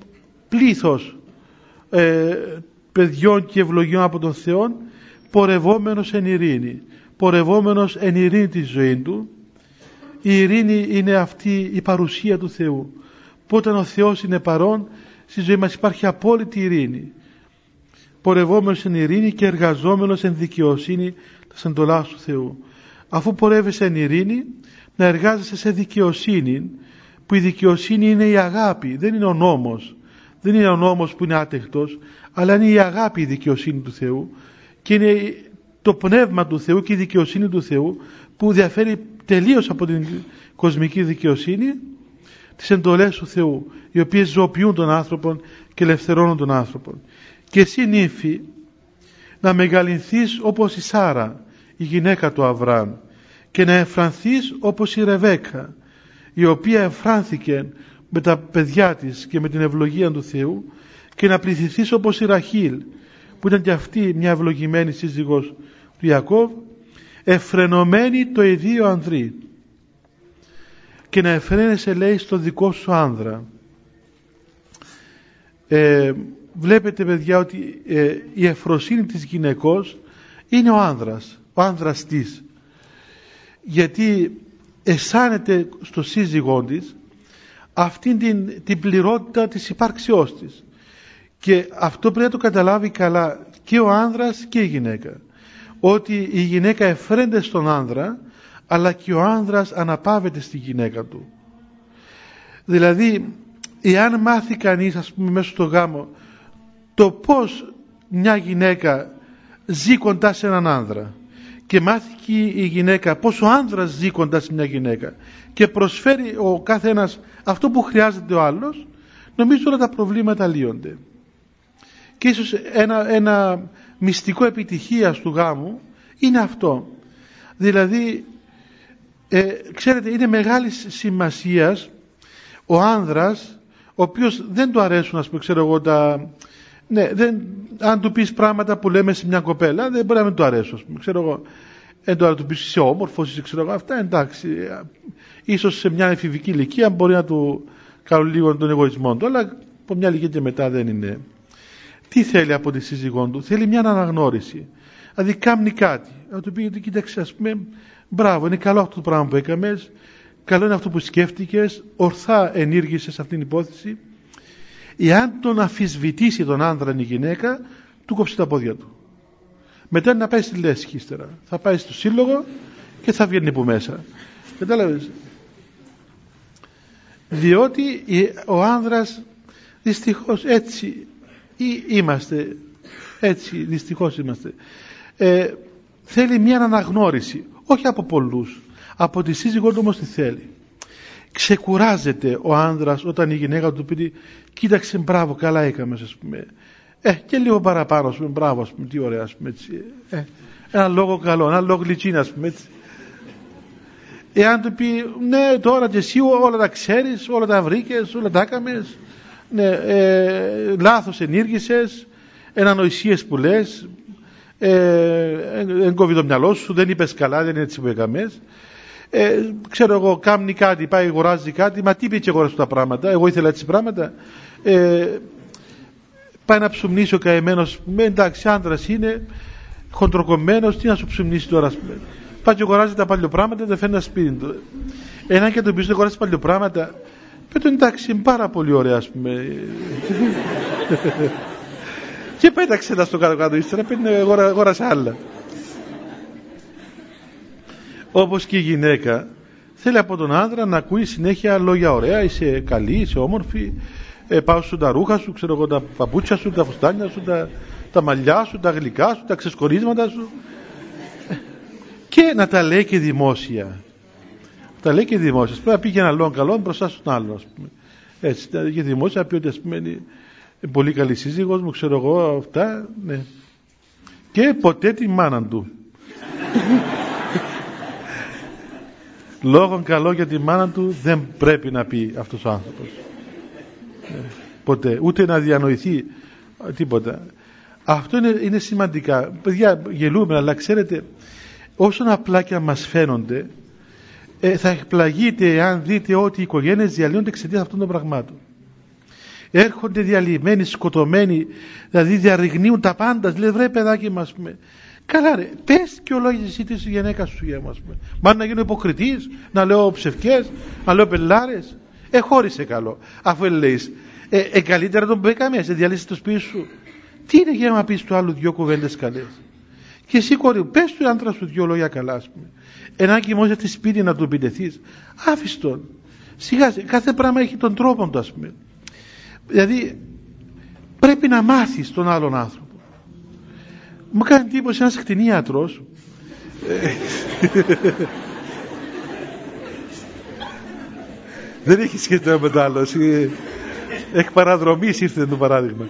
πλήθος ε, παιδιών και ευλογιών από τον Θεό πορευόμενος εν ειρήνη πορευόμενος εν ειρήνη τη ζωή του. Η ειρήνη είναι αυτή η παρουσία του Θεού. Που όταν ο Θεός είναι παρόν στη ζωή μας υπάρχει απόλυτη ειρήνη. Πορευόμενος εν ειρήνη και εργαζόμενος εν δικαιοσύνη τα εντολάς του Θεού αφού πορεύεσαι εν ειρήνη να εργάζεσαι σε δικαιοσύνη που η δικαιοσύνη είναι η αγάπη. Δεν είναι ο νόμος. Δεν είναι ο νόμος που είναι άτεχτος αλλά είναι η αγάπη η δικαιοσύνη του Θεού και είναι το πνεύμα του Θεού και η δικαιοσύνη του Θεού που διαφέρει τελείως από την κοσμική δικαιοσύνη τις εντολές του Θεού οι οποίες ζωοποιούν τον άνθρωπο και ελευθερώνουν τον άνθρωπο και εσύ νύφη να μεγαλυνθείς όπως η Σάρα η γυναίκα του Αβραάμ και να εφρανθείς όπως η Ρεβέκα η οποία εφράνθηκε με τα παιδιά της και με την ευλογία του Θεού και να πληθυθείς όπως η Ραχήλ που ήταν και αυτή μια ευλογημένη σύζυγος του Ιακώβ εφρενωμένη το ιδίο ανδρή και να εφραίνεσαι λέει στο δικό σου άνδρα. Ε, βλέπετε παιδιά ότι ε, η εφροσύνη της γυναικός είναι ο άνδρας ο άνδρας της γιατί αισθάνεται στο σύζυγό της αυτήν την, την πληρότητα της υπάρξιός της. Και αυτό πρέπει να το καταλάβει καλά και ο άνδρας και η γυναίκα. Ότι η γυναίκα εφραίνεται στον άνδρα αλλά και ο άνδρας αναπαύεται στη γυναίκα του. Δηλαδή εάν μάθει κανείς ας πούμε μέσα στο γάμο το πως μια γυναίκα ζει κοντά σε έναν άνδρα και μάθηκε η γυναίκα. Πως ο άνδρας ζει κοντά σε μια γυναίκα. Και προσφέρει ο κάθε ένας αυτό που χρειάζεται ο άλλος. Νομίζω όλα τα προβλήματα λύονται. Και ίσως ένα, ένα μυστικό επιτυχίας του γάμου είναι αυτό. Δηλαδή ε, ξέρετε είναι μεγάλης σημασίας ο άνδρας ο οποίος δεν του αρέσουν ας πούμε ξέρω εγώ τα ναι, δεν, αν του πεις πράγματα που λέμε σε μια κοπέλα δεν μπορεί να μην του αρέσουν ξέρω εγώ ε, τώρα του πεις είσαι όμορφος είσαι ξέρω εγώ αυτά εντάξει. Ίσως σε μια εφηβική ηλικία μπορεί να του κάνουν λίγο τον εγωισμό του αλλά από μια ηλικία και μετά δεν είναι. Τι θέλει από τη σύζυγό του; Θέλει μια αναγνώριση. Δηλαδή κάνει κάτι. Να του πει κοίταξε ας πούμε μπράβο είναι καλό αυτό το πράγμα που έκαμες καλό είναι αυτό που σκέφτηκες ύστερα ενήργησες αυτήν την υπόθεση εάν τον αφισβητήσει τον άνδρα η γυναίκα του κόψει τα πόδια του. Μετά να πάει στη λέσχη ύστερα. Θα πάει στο σύλλογο και θα βγαίνει από μέσα. Κατάλαβες; Διότι ο άνδρας δυστυχώς έτσι είμαστε έτσι δυστυχώς είμαστε. Ε, θέλει μια αναγνώριση όχι από πολλούς. Από τη σύζυγό του όμως τη θέλει ξεκουράζεται ο άνδρας όταν η γυναίκα του πει κοίταξε μπράβο καλά έκαμες ας πούμε. Ε, και λίγο παραπάνω ας πούμε μπράβο ας πούμε τι ωραία ας πούμε έτσι. Ε, ένα λόγο καλό, ένα λόγο λιτσίνα ας πούμε έτσι. Εάν του πει ναι τώρα και εσύ όλα τα ξέρεις όλα τα βρήκες, όλα τα έκαμες ναι, ε, λάθος ενήργησες ενανοησίες που λες ε, εγκόβει το μυαλό σου δεν είπες καλά δεν είναι έτσι που έκαμες ε, ξέρω εγώ, κάνει κάτι, πάει, αγοράζει κάτι, μα τι είπε και αγοράζει τα πράγματα, εγώ ήθελα έτσι πράγματα. Ε, πάει να ψουμνήσει ο καημένος, με εντάξει, άντρας είναι, χοντροκομμένος, τι να σου ψουμνήσει τώρα, ας πούμε. Πάει και αγοράζει τα παλιοπράγματα, δεν φέρνει ένα σπίτι του. Ένα και το πει ότι αγοράζει παλιοπράγματα, πέτω εντάξει, είναι πάρα πολύ ωραία, ας πούμε. <laughs> και πέταξε τα στο κάτω-κάτω, ύστερα παίρνει αγοράζει άλλα όπως και η γυναίκα θέλει από τον άντρα να ακούει συνέχεια λόγια ωραία, είσαι καλή, είσαι όμορφη, ε, πάω σου τα ρούχα σου, ξέρω εγώ τα παπούτσια σου, τα φουστάνια σου, τα, τα μαλλιά σου, τα γλυκά σου, τα ξεσκορίσματα σου και να τα λέει και δημόσια. Τα λέει και δημόσια. Πρέπει να πει και ένα λόγο καλό μπροστά στον άλλο, ας πούμε. Έτσι, και δημόσια να πει ότι ας πούμε είναι πολύ καλή σύζυγος μου, ξέρω εγώ αυτά, ναι. Και ποτέ τη μάνα του. Λόγον καλό για τη μάνα του δεν πρέπει να πει αυτός ο άνθρωπος. Ε, ποτέ. Ούτε να διανοηθεί τίποτα. Αυτό είναι, είναι σημαντικά. Παιδιά γελούμε αλλά ξέρετε όσον απλά και αν μας φαίνονται ε, θα εκπλαγείτε αν δείτε ότι οι οικογένειες διαλύονται εξαιτίας αυτών των πραγμάτων. Έρχονται διαλυμένοι, σκοτωμένοι δηλαδή διαρριγνύουν τα πάντα. Λέει βρε παιδάκι μας Καλά ρε, πες και ολόγησε εσύ τη γυναίκα σου για μας. Μα να γίνω υποκριτής, να λέω ψευκές, να λέω πελάρες. Ε, χώρισε καλό. Αφού λέει, ε, ε, καλύτερα τον πέκαμε, σε διαλύσεις το σπίτι σου. Τι είναι για να πεις του άλλου δυο κουβέντες καλές; Και εσύ κόρη, πες του άντρα σου δυο λόγια καλά, ας πούμε. Ένα κοιμώσαι στη σπίτι να του επιτεθείς. Άφησε τον. Σιγά, κάθε πράγμα έχει τον τρόπο του, ας πούμε. Δηλαδή, πρέπει να μάθεις τον άλλον άνθρωπο μου κάνει εντύπωση ένας κτηνίατρος δεν έχει σχέση με το άλλο. Εκ παραδρομής ήρθε το παράδειγμα.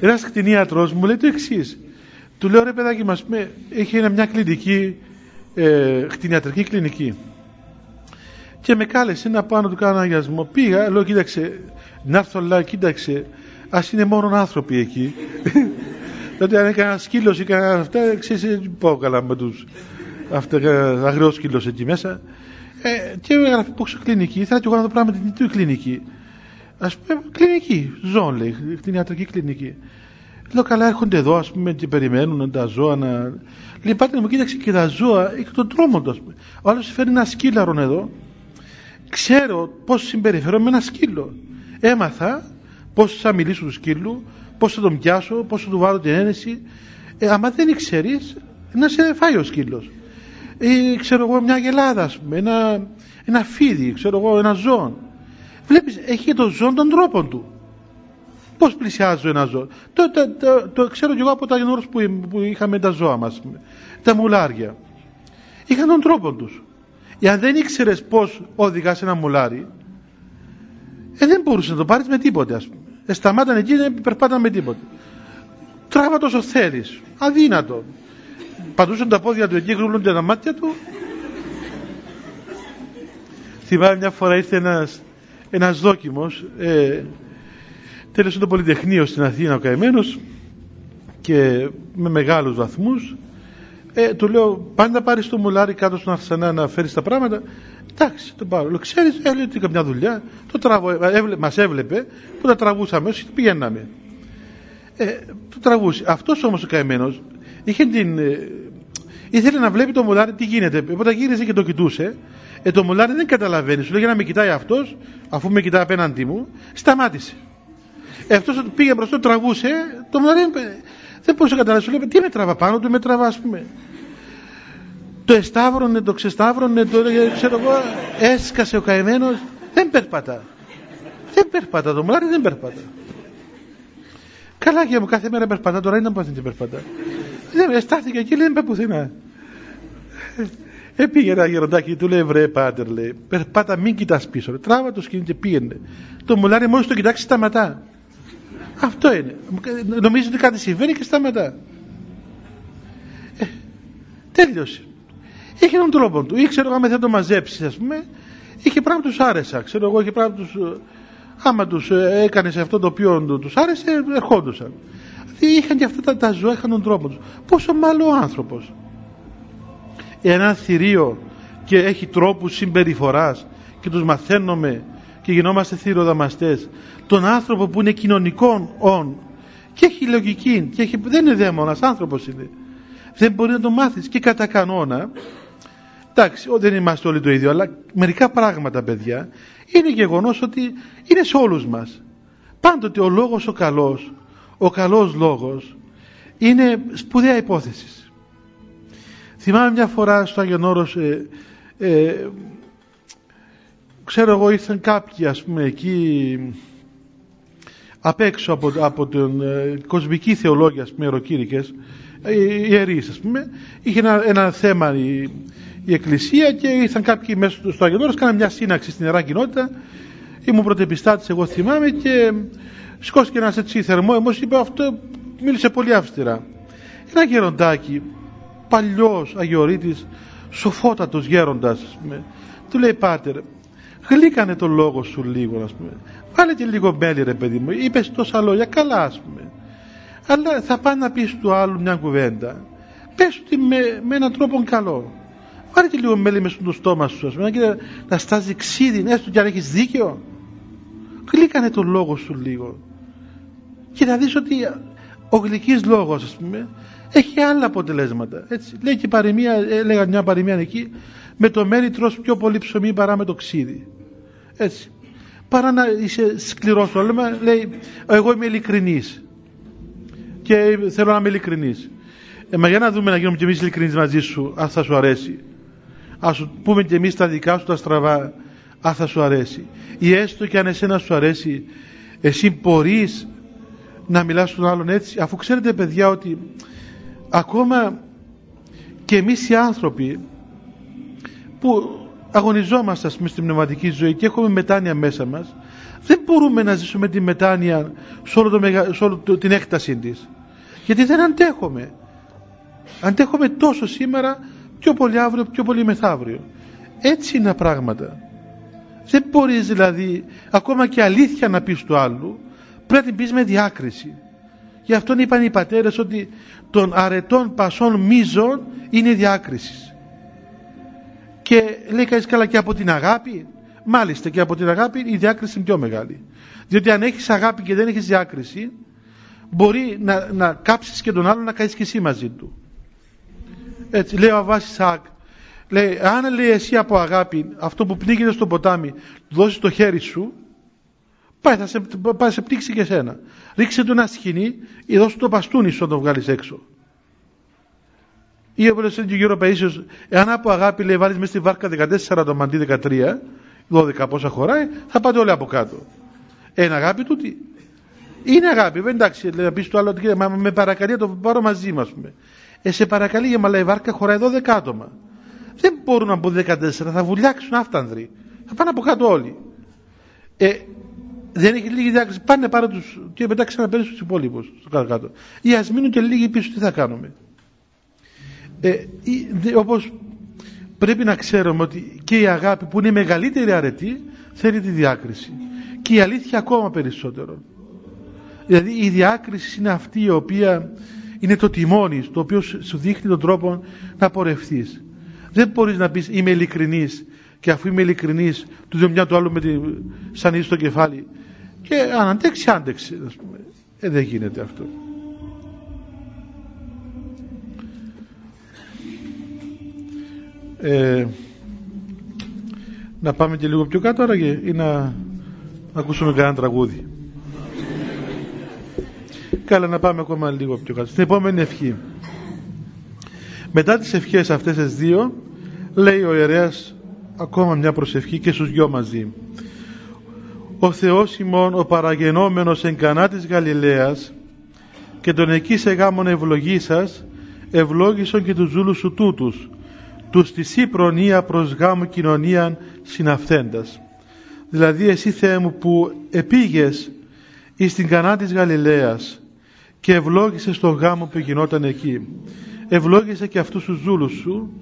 Ένας κτηνίατρος μου λέει το εξής. του λέω ρε παιδάκι μας έχει μια κλινική ε, κτηνιατρική κλινική. Και με κάλεσε να πάω να του κάνω αγιασμό. Πήγα λέω κοίταξε να έρθω αλλά κοίταξε ας είναι μόνο άνθρωποι εκεί Δηλαδή αν έκανα σκύλος ή κανένα αυτά, ξέρεις, δεν πάω καλά με τους αυτά, αγριός σκύλος εκεί μέσα. Ε, και έγραφε πόξο κλινική, θα εγώ να το πράγμα την του κλινική. Ας πούμε, κλινική, ζώων λέει, την ιατρική κλινική. Λέω καλά έρχονται εδώ ας πούμε και περιμένουν τα ζώα να... Λέει πάτε μου κοίταξε και τα ζώα και τον τρόμο τους ας πούμε. Ο άλλος φέρνει ένα σκύλαρον εδώ. Ξέρω πώς συμπεριφέρω με ένα σκύλο. Έμαθα πώς θα μιλήσω του σκύλου, πώς θα τον πιάσω, πώς θα του βάλω την ένεση. Ε, άμα δεν ξέρεις, να σε φάει ο σκύλος. Ή ξέρω εγώ μια γελάδα, ας πούμε, ένα, ένα φίδι, ξέρω εγώ, ένα ζώο. Βλέπεις, έχει το ζώο των τρόπων του. Πώς πλησιάζω ένα ζώο. Το, το, το, το ξέρω κι εγώ από τα γενόρους που, που είχαμε τα ζώα μας, τα μουλάρια. Είχαν τον τρόπο τους. Εάν δεν ήξερες πώς οδηγάς ένα μουλάρι, ε, δεν μπορούσες να το πάρεις με τίποτε, ας πούμε. Ε, σταμάταν εκεί δεν περπάταν με τίποτα. Τράβα τόσο θέλει. Αδύνατο. Πατούσαν τα πόδια του εκεί, γρούλονται τα μάτια του. Θυμάμαι μια φορά ήρθε ένας, ένας δόκιμος, ε, τέλειωσε το Πολυτεχνείο στην Αθήνα ο καημένος και με μεγάλους βαθμούς ε, του λέω πάντα πάρεις το μουλάρι κάτω στον Αρσενά να φέρεις τα πράγματα Εντάξει, τον πάρω. Λέω, ξέρεις, έλεγε ότι καμιά δουλειά. Το τραβώ, έβλε, μας έβλεπε που τα τραβούσαμε όσοι πηγαίναμε. Ε, το τραβούσε. Αυτός όμως ο καημένος είχε την... Ε, ήθελε να βλέπει το μουλάρι τι γίνεται. Οπότε γύριζε και το κοιτούσε. Ε, το μουλάρι δεν καταλαβαίνει. Σου λέει να με κοιτάει αυτός, αφού με κοιτάει απέναντί μου, σταμάτησε. Ε, αυτός πήγε μπροστά, το τραβούσε, το μουλάρι δεν μπορούσε να καταλάβει. Σου λέει, τι με τραβά πάνω του, με τραβά, ας πούμε το εσταύρωνε, το ξεσταύρωνε, το ξέρω εγώ, έσκασε ο καημένος, δεν περπατά. Δεν περπατά, το μουλάρι δεν περπατά. Καλά και μου κάθε μέρα περπατά, τώρα είναι πάθει και περπατά. Δεν, στάθηκε εκεί, δεν πάει πουθενά. Έπηγε ένα γεροντάκι, του λέει βρε πάτερ, λέει, περπάτα μην κοιτάς πίσω, τράβα το σκηνή και πήγαινε. Το μουλάρι μόλις το κοιτάξει σταματά. Αυτό είναι. Νομίζεις ότι κάτι συμβαίνει και σταματά. Ε, τέλειωσε. Είχε έναν τρόπο του. Ή ξέρω εγώ, αν θα το μαζέψεις, ας πούμε, είχε πράγμα τους άρεσα. Ξέρω εγώ, είχε πράγμα τους. Ε, άμα τους ε, έκανες αυτό το οποίο τους άρεσε, ερχόντουσαν. Δηλαδή είχαν και αυτά τα, τα ζώα, είχαν τον τρόπο τους. Πόσο μάλλον ο άνθρωπος. Ένα θηρίο και έχει τρόπους συμπεριφοράς και τους μαθαίνουμε και γινόμαστε θηροδαμαστές τον άνθρωπο που είναι κοινωνικών όν και έχει λογική και έχει, δεν είναι δαίμονας, άνθρωπος είναι δεν μπορεί να το μάθεις και κατά κανόνα εντάξει δεν είμαστε όλοι το ίδιο αλλά μερικά πράγματα παιδιά είναι γεγονός ότι είναι σε όλους μας. Πάντοτε ο λόγος ο καλός ο καλός λόγος είναι σπουδαία υπόθεσης. Θυμάμαι μια φορά στο Άγιον Όρος ε, ε, ξέρω εγώ ήρθαν κάποιοι ας πούμε εκεί απ' έξω από, από τον ε, κοσμική θεολόγια ας πούμε ιεροκήρυκες ε, ιερείς ας πούμε είχε ένα, ένα θέμα η, η εκκλησία και ήρθαν κάποιοι μέσα στο Άγιον Όρος κάναν μια σύναξη στην Ιερά Κοινότητα. Ήμουν πρωτεπιστάτης εγώ θυμάμαι και σηκώθηκε ένας έτσι θερμό όμως είπε αυτό μίλησε πολύ αυστηρά ένα γεροντάκι παλιός αγιορείτης σοφότατος γέροντας ας πούμε του λέει πάτερ γλύκανε το λόγο σου λίγο ας πούμε. Βάλε και λίγο μέλι ρε παιδί μου είπες τόσα λόγια καλά ας πούμε. Αλλά θα πάει να πεις του άλλου μια κουβέντα. Πες του με, με έναν τρόπο καλό βάλε και λίγο μέλι μέσα στο στόμα σου ας πούμε. Να, να στάζει ξύδι έστω και αν έχεις δίκιο. Γλύκανε το λόγο σου λίγο. Και να δεις ότι ο γλυκής λόγος ας πούμε έχει άλλα αποτελέσματα έτσι. λέει και παροιμία, έλεγα μια παροιμία εκεί με το μέρι τρως πιο πολύ ψωμί παρά με το ξύδι έτσι. Παρά να είσαι σκληρός το λέμε λέει εγώ είμαι ειλικρινής και θέλω να είμαι ειλικρινής. Ε, μα για να δούμε να γίνουμε και εμείς ειλικρινείς μαζί σου αν θα σου αρέσει ας σου πούμε και εμείς τα δικά σου τα στραβά αν θα σου αρέσει ή έστω και αν εσένα σου αρέσει εσύ μπορείς να μιλάς στον άλλον έτσι αφού ξέρετε παιδιά ότι ακόμα και εμείς οι άνθρωποι που αγωνιζόμαστε ας πούμε στην πνευματική ζωή και έχουμε μετάνοια μέσα μας δεν μπορούμε να ζήσουμε τη μετάνοια σε όλο, το, σε όλο το, την έκτασή της. Γιατί δεν αντέχουμε. Αντέχουμε τόσο σήμερα πιο πολύ αύριο, πιο πολύ μεθαύριο. Έτσι είναι τα πράγματα. Δεν μπορείς δηλαδή ακόμα και αλήθεια να πεις του άλλου πρέπει να την πεις με διάκριση. Γι' αυτόν είπαν οι πατέρες ότι των αρετών πασών μίζων είναι διάκριση. Και λέει κανείς καλά και από την αγάπη μάλιστα και από την αγάπη η διάκριση είναι πιο μεγάλη. Διότι αν έχεις αγάπη και δεν έχεις διάκριση μπορεί να, να κάψεις και τον άλλον να κάνεις και εσύ μαζί του έτσι λέει ο Αβάσης Σάκ λέει αν λέει εσύ από αγάπη αυτό που πνίγεται στο ποτάμι δώσεις το χέρι σου πάει, θα σε, πάει σε πνίξει και εσένα ρίξε του ένα σκηνή ή δώσου το παστούνι σου να το βγάλεις έξω ή όπως λέει και ο Γιώργο Παΐσιος εάν από αγάπη λέει βάλεις μέσα στη βάρκα 14 το μαντί 13 12 πόσα χωράει θα πάτε όλοι από κάτω ένα αγάπη τούτη. Είναι αγάπη, δεν εντάξει, λέει να πεις το άλλο ότι με παρακαλεί να το πάρω μαζί μα. Ε, σε παρακαλεί για μαλά η βάρκα χωράει 12 άτομα. Δεν μπορούν να μπουν 14, θα βουλιάξουν αυτάνδροι. Θα πάνε από κάτω όλοι. Ε, δεν έχει λίγη διάκριση. Πάνε πάρω τους και μετά ξαναπέρνουν στου υπόλοιπους. Στο κάτω κάτω. Ή ας μείνουν και λίγοι πίσω, τι θα κάνουμε. Ε, Όπως πρέπει να ξέρουμε ότι και η αγάπη που είναι η μεγαλύτερη αρετή θέλει τη διάκριση. Και η αλήθεια ακόμα περισσότερο. Δηλαδή η διάκριση είναι αυτή η οποία είναι το τιμόνι το οποίο σου δείχνει τον τρόπο να πορευθείς. Δεν μπορείς να πεις είμαι ειλικρινής και αφού είμαι ειλικρινής του δίνω μια του άλλου με τη σανή στο κεφάλι και αν αντέξει άντεξε ας πούμε. Ε, δεν γίνεται αυτό. Ε, να πάμε και λίγο πιο κάτω άραγε ή να ακούσουμε κανένα τραγούδι. Καλά να πάμε ακόμα λίγο πιο κάτω. Στην επόμενη ευχή. Μετά τις ευχές αυτές τις δύο λέει ο ιερέας ακόμα μια προσευχή και στους δυο μαζί. Ο Θεός ημών ο παραγενόμενος εν κανά της Γαλιλαίας και τον εκεί σε γάμον ευλογή σας ευλόγησον και τους ζούλους σου τούτους τους της ή προνοία προς γάμου κοινωνίαν συναυθέντας. Δηλαδή εσύ Θεέ μου που επήγες εις την κανά της Γαλιλαίας και ευλόγησε το γάμο που γινόταν εκεί. Ευλόγησε και αυτούς τους δούλους σου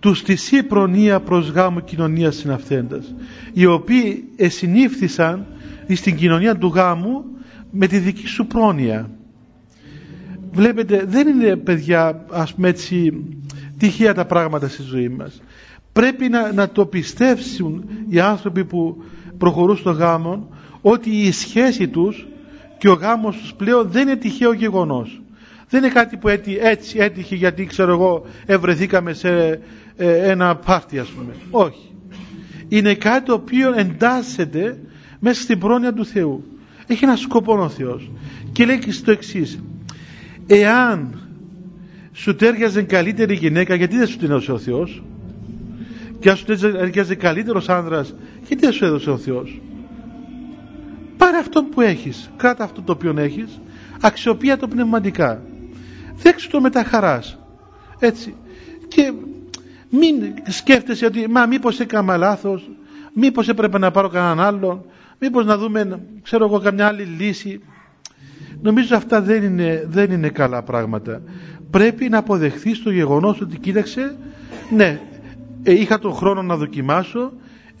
τους της ή προνοία προς γάμου κοινωνίας συναυθέντας οι οποίοι εσυνήφθησαν στην κοινωνία του γάμου με τη δική σου πρόνοια. Βλέπετε δεν είναι παιδιά ας πούμε έτσι τυχαία τα πράγματα στη ζωή μας. Πρέπει να, να το πιστεύσουν οι άνθρωποι που προχωρούν στο γάμο ότι η σχέση τους και ο γάμος τους πλέον δεν είναι τυχαίο γεγονός. Δεν είναι κάτι που έτσι, έτσι έτυχε γιατί ξέρω εγώ ευρεθήκαμε σε ε, ένα πάρτι ας πούμε. Όχι. Είναι κάτι το οποίο εντάσσεται μέσα στην πρόνοια του Θεού. Έχει ένα σκοπό ο Θεός. Και λέει και στο εξής. Εάν σου τέριαζε καλύτερη γυναίκα γιατί δεν σου την έδωσε ο Θεός; Και αν σου τέριαζε καλύτερος άνδρας γιατί δεν σου έδωσε ο Θεός; Πάρε αυτό που έχεις κράτα αυτό το οποίο έχεις αξιοποιία το πνευματικά. Δέξου το με τα χαράς έτσι. Και μην σκέφτεσαι ότι μα μήπως έκανα λάθος μήπως έπρεπε να πάρω κανέναν άλλον μήπως να δούμε ξέρω εγώ καμιά άλλη λύση. Νομίζω αυτά δεν είναι, δεν είναι καλά πράγματα. Πρέπει να αποδεχθείς το γεγονός ότι κοίταξε ναι ε, είχα τον χρόνο να δοκιμάσω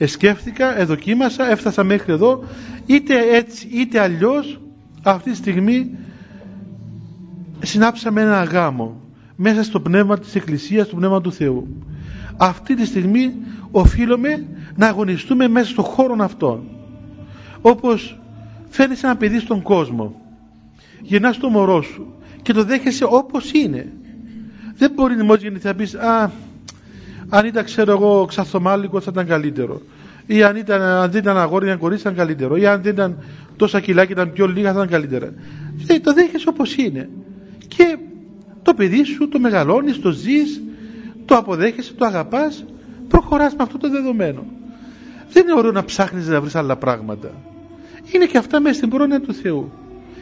σκέφτηκα, εδοκίμασα, έφτασα μέχρι εδώ είτε έτσι είτε αλλιώς αυτή τη στιγμή συνάψαμε ένα γάμο μέσα στο πνεύμα της Εκκλησίας, στο πνεύμα του Θεού. Αυτή τη στιγμή οφείλουμε να αγωνιστούμε μέσα στον χώρο αυτόν. Όπως φέρνεις ένα παιδί στον κόσμο, γεννάς το μωρό σου και το δέχεσαι όπως είναι. Δεν μπορεί μόλις γεννηθείς να πεις «Α, αν ήταν ξέρω εγώ ξαθομάλικο θα ήταν καλύτερο» ή αν, ήταν, αν δεν ήταν αγόρι ή κορίτσι ήταν καλύτερο ή αν δεν ήταν τόσα κιλά και ήταν πιο λίγα θα ήταν καλύτερα. Δεν, το δέχεσαι όπως είναι. Και το παιδί σου το μεγαλώνεις, το ζεις, το αποδέχεσαι, το αγαπάς, προχωράς με αυτό το δεδομένο. Δεν είναι ωραίο να ψάχνεις να βρεις άλλα πράγματα. Είναι και αυτά μέσα στην πρόνοια του Θεού.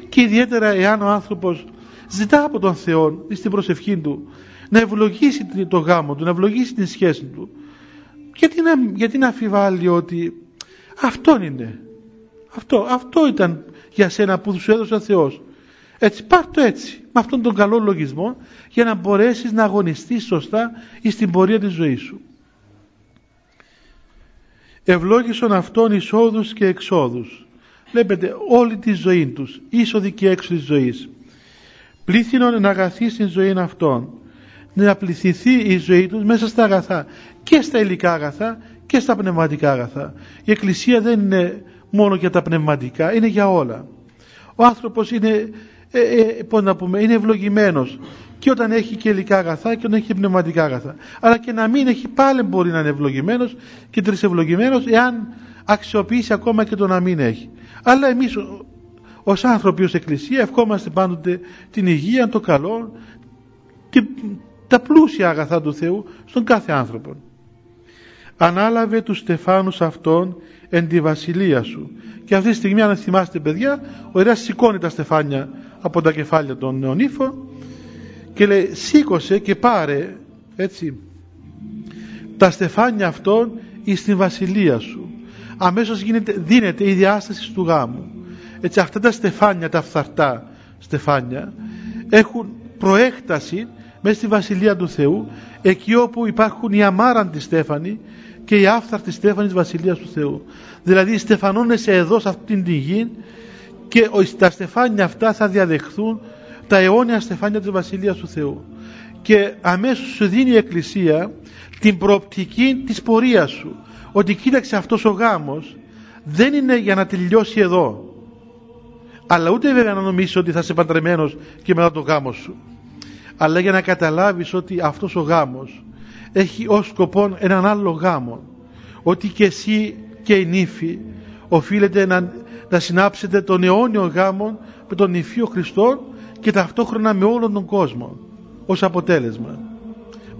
Και ιδιαίτερα εάν ο άνθρωπος ζητά από τον Θεό στην προσευχή του να ευλογήσει το γάμο του, να ευλογήσει την σχέση του. Γιατί να, γιατί να αφιβάλλει ότι αυτό είναι. Αυτό, αυτό ήταν για σένα που σου έδωσε ο Θεός. Έτσι, πάρ το έτσι, με αυτόν τον καλό λογισμό, για να μπορέσεις να αγωνιστείς σωστά στην πορεία της ζωής σου. Ευλόγησον αυτόν εισόδους και εξόδους. Βλέπετε όλη τη ζωή τους, είσοδη και έξω της ζωής. Πλήθυνον να αγαθείς στην ζωή αυτών. Να πληθυθεί η ζωή τους μέσα στα αγαθά. Και στα υλικά αγαθά και στα πνευματικά αγαθά. Η Εκκλησία δεν είναι μόνο για τα πνευματικά, είναι για όλα. Ο άνθρωπος είναι, ε, ε, να πούμε, είναι ευλογημένος και όταν έχει και υλικά αγαθά και όταν έχει και πνευματικά αγαθά. Αλλά και να μην έχει πάλι μπορεί να είναι ευλογημένος και τρισευλογημένος εάν αξιοποιήσει ακόμα και το να μην έχει. Αλλά εμείς ως άνθρωποι, ως Εκκλησία ευχόμαστε πάντοτε την υγεία, το καλό, τα πλούσια αγαθά του Θεού στον κάθε άνθρωπο. Ανάλαβε τους στεφάνους αυτών εν τη βασιλεία σου. Και αυτή τη στιγμή αν θυμάστε παιδιά, ο ιεράς σηκώνει τα στεφάνια από τα κεφάλια των νεονύφων και λέει σήκωσε και πάρε έτσι τα στεφάνια αυτών εις την βασιλεία σου. Αμέσως γίνεται, δίνεται η διάσταση του γάμου. Έτσι αυτά τα στεφάνια, τα φθαρτά στεφάνια έχουν προέκταση μέσα στη Βασιλεία του Θεού εκεί όπου υπάρχουν οι αμάραντοι στέφανοι και οι άφθαρτοι στέφανοι της Βασιλείας του Θεού. Δηλαδή στεφανώνεσαι εδώ σε αυτήν την γη και τα στεφάνια αυτά θα διαδεχθούν τα αιώνια στεφάνια της Βασιλείας του Θεού. Και αμέσως σου δίνει η Εκκλησία την προοπτική της πορείας σου. Ότι κοίταξε αυτός ο γάμος δεν είναι για να τελειώσει εδώ αλλά ούτε βέβαια να νομίσεις ότι θα είσαι παντρεμένος και μετά το γάμος σου αλλά για να καταλάβεις ότι αυτός ο γάμος έχει ως σκοπό έναν άλλο γάμο. Ότι και εσύ και η νύφη οφείλετε να, να συνάψετε τον αιώνιο γάμο με τον νυφίο Χριστό και ταυτόχρονα με όλον τον κόσμο ως αποτέλεσμα.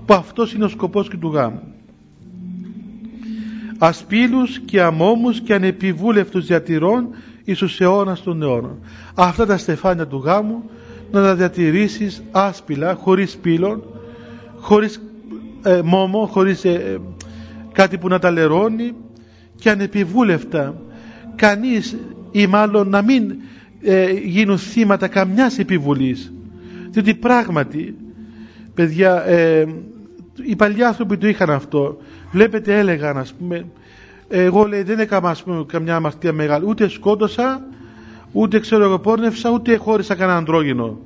Που αυτός είναι ο σκοπός και του γάμου. Ασπίλους και αμόμους και ανεπιβούλευτους διατηρών εις τους αιώνας των αιώνων. Αυτά τα στεφάνια του γάμου να τα διατηρήσεις άσπυλα, χωρίς πύλων, χωρίς ε, μόμο, χωρίς ε, κάτι που να τα λερώνει και ανεπιβούλευτα. Κανείς ή μάλλον να μην ε, γίνουν θύματα καμιάς επιβουλής. Διότι πράγματι, παιδιά, ε, οι παλιοί άνθρωποι το είχαν αυτό. Βλέπετε έλεγαν ας πούμε εγώ λέει δεν έκανα πούμε, καμιά αμαρτία μεγάλη ούτε σκότωσα ούτε ξέρω εγώ πόρνευσα ούτε χώρισα κανένα αντρόγινο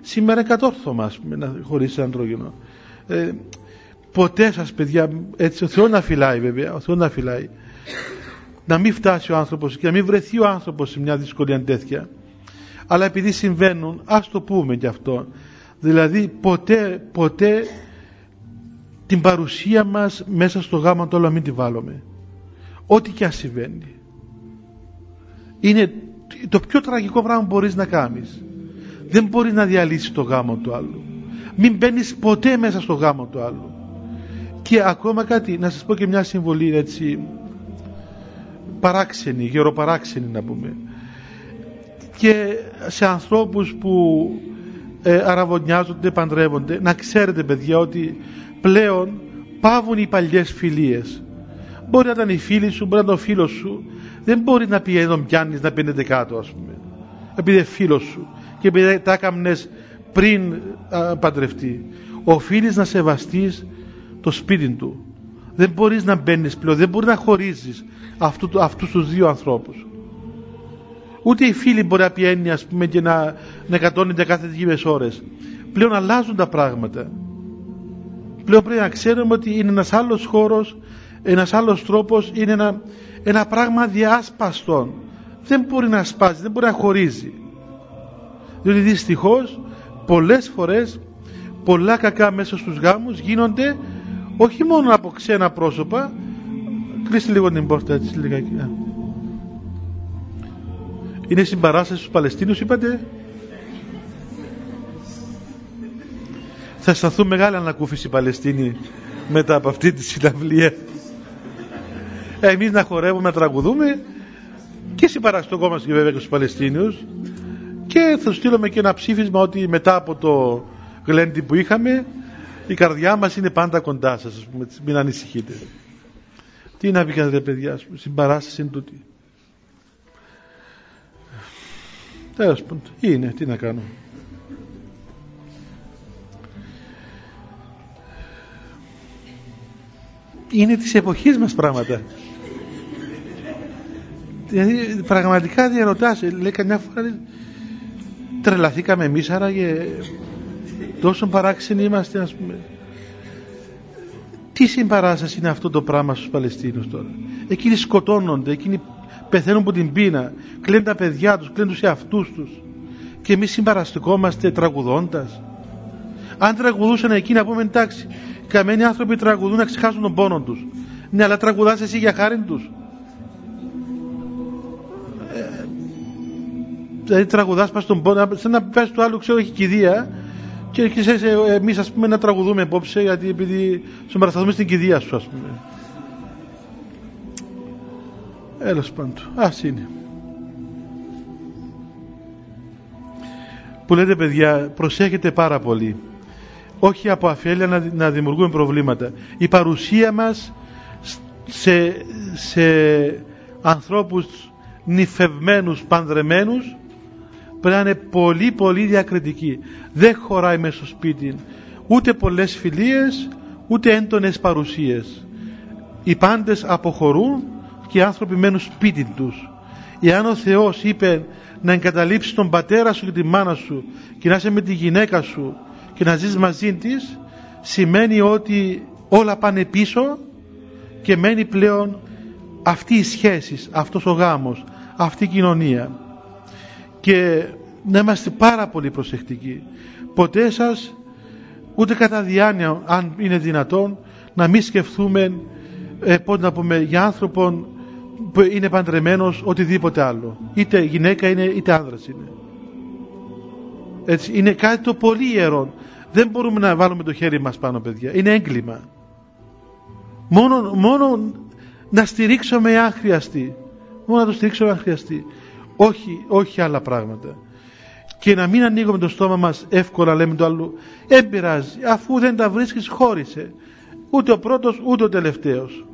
σήμερα κατόρθωμα ας πούμε να χωρίσει αντρόγινο ε, ποτέ σας παιδιά έτσι ο Θεός να φυλάει βέβαια ο Θεός να φυλάει. Να μην φτάσει ο άνθρωπος και να μην βρεθεί ο άνθρωπος σε μια δυσκολία τέτοια αλλά επειδή συμβαίνουν ας το πούμε και αυτό. Δηλαδή ποτέ ποτέ την παρουσία μας μέσα στο γάμο το όλο μην τη βάλουμε. Ό,τι και αν συμβαίνει. Είναι το πιο τραγικό πράγμα που μπορείς να κάνεις. Δεν μπορείς να διαλύσεις το γάμο του άλλου. Μην μπαίνεις ποτέ μέσα στο γάμο του άλλου. Και ακόμα κάτι να σας πω και μια συμβολή έτσι παράξενη, γεροπαράξενη να πούμε. Και σε ανθρώπους που ε, αραβωνιάζονται, παντρεύονται να ξέρετε παιδιά ότι πλέον πάβουν οι παλιές φιλίες. Μπορεί να ήταν η φίλη σου, μπορεί να ήταν ο φίλος σου. Δεν μπορεί να πει εδώ πιάνεις να πίνετε κάτω, ας πούμε. Επειδή είναι φίλος σου και επειδή τα έκαμνες πριν α, παντρευτεί. Οφείλεις να σεβαστείς το σπίτι του. Δεν μπορείς να μπαίνεις πλέον, δεν μπορείς να χωρίζεις αυτού, αυτούς τους δύο ανθρώπους. Ούτε οι φίλοι μπορεί να πιένει ας πούμε και να, να κατώνεται κάθε δύο ώρες. Πλέον αλλάζουν τα πράγματα. Πλέον πρέπει να ξέρουμε ότι είναι ένας άλλος χώρος ένας άλλος τρόπος είναι ένα, ένα πράγμα διάσπαστον. Δεν μπορεί να σπάσει, δεν μπορεί να χωρίζει. Διότι δυστυχώς πολλές φορές πολλά κακά μέσα στους γάμους γίνονται όχι μόνο από ξένα πρόσωπα κλείστε λίγο την πόρτα έτσι λιγάκι είναι συμπαράσταση στους Παλαιστίνους είπατε; Θα σταθούν μεγάλη ανακούφιση οι Παλαιστίνοι μετά από αυτή τη συναυλία εμείς να χορεύουμε, να τραγουδούμε και συμπαραστοκόμαστε και βέβαια και στους Παλαιστίνιους και θα στείλουμε και ένα ψήφισμα ότι μετά από το γλέντι που είχαμε η καρδιά μας είναι πάντα κοντά σας μην ανησυχείτε. Τι να πει ρε παιδιά συμπαράσταση είναι τούτη. Τέλος πάντων είναι τι να κάνω. Είναι της εποχής μας πράγματα δηλαδή πραγματικά διαρωτάς λέει καμιά φορά τρελαθήκαμε εμείς άραγε τόσο παράξενοι είμαστε ας πούμε τι συμπαράσταση είναι αυτό το πράγμα στους Παλαιστίνους τώρα; Εκείνοι σκοτώνονται εκείνοι πεθαίνουν από την πείνα κλαίνουν τα παιδιά τους, κλαίνουν τους εαυτούς τους. Και εμείς συμπαραστικόμαστε τραγουδώντας. Αν τραγουδούσαν εκεί να πούμε εντάξει καμένοι άνθρωποι τραγουδούν να ξεχάσουν τον πόνο τους. Ναι αλλά τραγουδάς εσύ για χάρη τους δηλαδή τραγουδάς πας στον πόνο σαν να πες του άλλου ξέρω έχει κηδεία και ξέρεις ε, εμείς ας πούμε να τραγουδούμε απόψε γιατί επειδή συμπαρασταθούμε στην κηδεία σου ας πούμε. Έλος πάντων ας είναι. Που λέτε παιδιά προσέχετε πάρα πολύ. Όχι από αφέλεια να, να δημιουργούμε προβλήματα. Η παρουσία μας σε, σε ανθρώπους νυφευμένους, πανδρεμένους πρέπει να είναι πολύ πολύ διακριτική. Δεν χωράει μέσα στο σπίτι ούτε πολλές φιλίες ούτε έντονες παρουσίες. Οι πάντες αποχωρούν και οι άνθρωποι μένουν σπίτι τους. Εάν ο Θεός είπε να εγκαταλείψεις τον πατέρα σου και τη μάνα σου και να είσαι με τη γυναίκα σου και να ζεις μαζί της σημαίνει ότι όλα πάνε πίσω και μένει πλέον αυτή η σχέση, αυτός ο γάμος, αυτή η κοινωνία και να είμαστε πάρα πολύ προσεκτικοί. Ποτέ σας ούτε κατά διάνοια αν είναι δυνατόν να μην σκεφτούμε ε, να πούμε για άνθρωπον που είναι παντρεμένος οτιδήποτε άλλο. Είτε γυναίκα είναι είτε άνδρας είναι. Έτσι, είναι κάτι το πολύ ιερό δεν μπορούμε να βάλουμε το χέρι μας πάνω παιδιά. Είναι έγκλημα. Μόνο, μόνο να στηρίξουμε αν χρειαστεί μόνο να το στηρίξουμε αν χρειαστεί όχι, όχι άλλα πράγματα. Και να μην ανοίγουμε το στόμα μας εύκολα λέμε το άλλο δεν πειράζει αφού δεν τα βρίσκεις χώρισε. Ούτε ο πρώτος ούτε ο τελευταίος.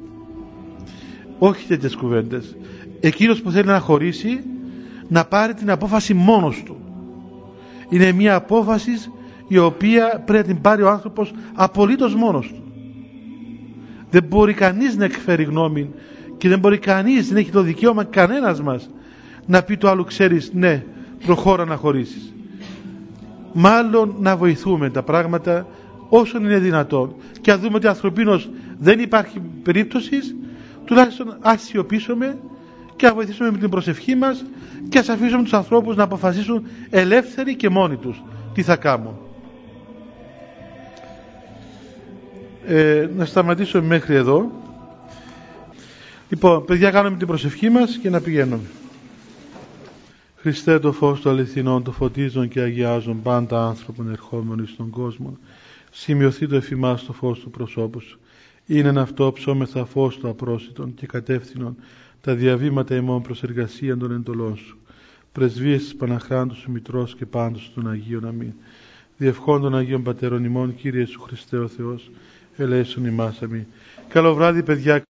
Όχι τέτοιες κουβέντες. Εκείνος που θέλει να χωρίσει να πάρει την απόφαση μόνος του. Είναι μια απόφαση η οποία πρέπει να την πάρει ο άνθρωπος απολύτως μόνος του. Δεν μπορεί κανείς να εκφέρει γνώμη και δεν μπορεί κανείς, δεν έχει το δικαίωμα κανένας μας να πει το άλλο ξέρεις ναι προχώρα να χωρίσεις. Μάλλον να βοηθούμε τα πράγματα όσο είναι δυνατόν. Και αν δούμε ότι ανθρωπίνως δεν υπάρχει περίπτωσης τουλάχιστον ας σιωπήσουμε και να βοηθήσουμε με την προσευχή μας και ας αφήσουμε τους ανθρώπους να αποφασίσουν ελεύθεροι και μόνοι τους τι θα κάνουν. Ε, να σταματήσω μέχρι εδώ. Λοιπόν παιδιά κάνουμε την προσευχή μας και να πηγαίνουμε Χριστέ το φως του αληθινών, το φωτίζουν και αγιάζουν πάντα άνθρωπον ερχόμενοι στον κόσμο. Σημειωθεί το εφημάς το φως του προσώπου σου. Είναι αυτό ψώμεθα φως του απρόσιτον και κατεύθυνον τα διαβήματα ημών προς εργασία των εντολών σου. Πρεσβείες της Παναχράντου σου Μητρός και πάντως των Αγίων Αμήν. Διευχών των Αγίων Πατέρων ημών, Κύριε σου Χριστέ ο Θεός, ελέησον ημάς αμήν. Καλό βράδυ παιδιά.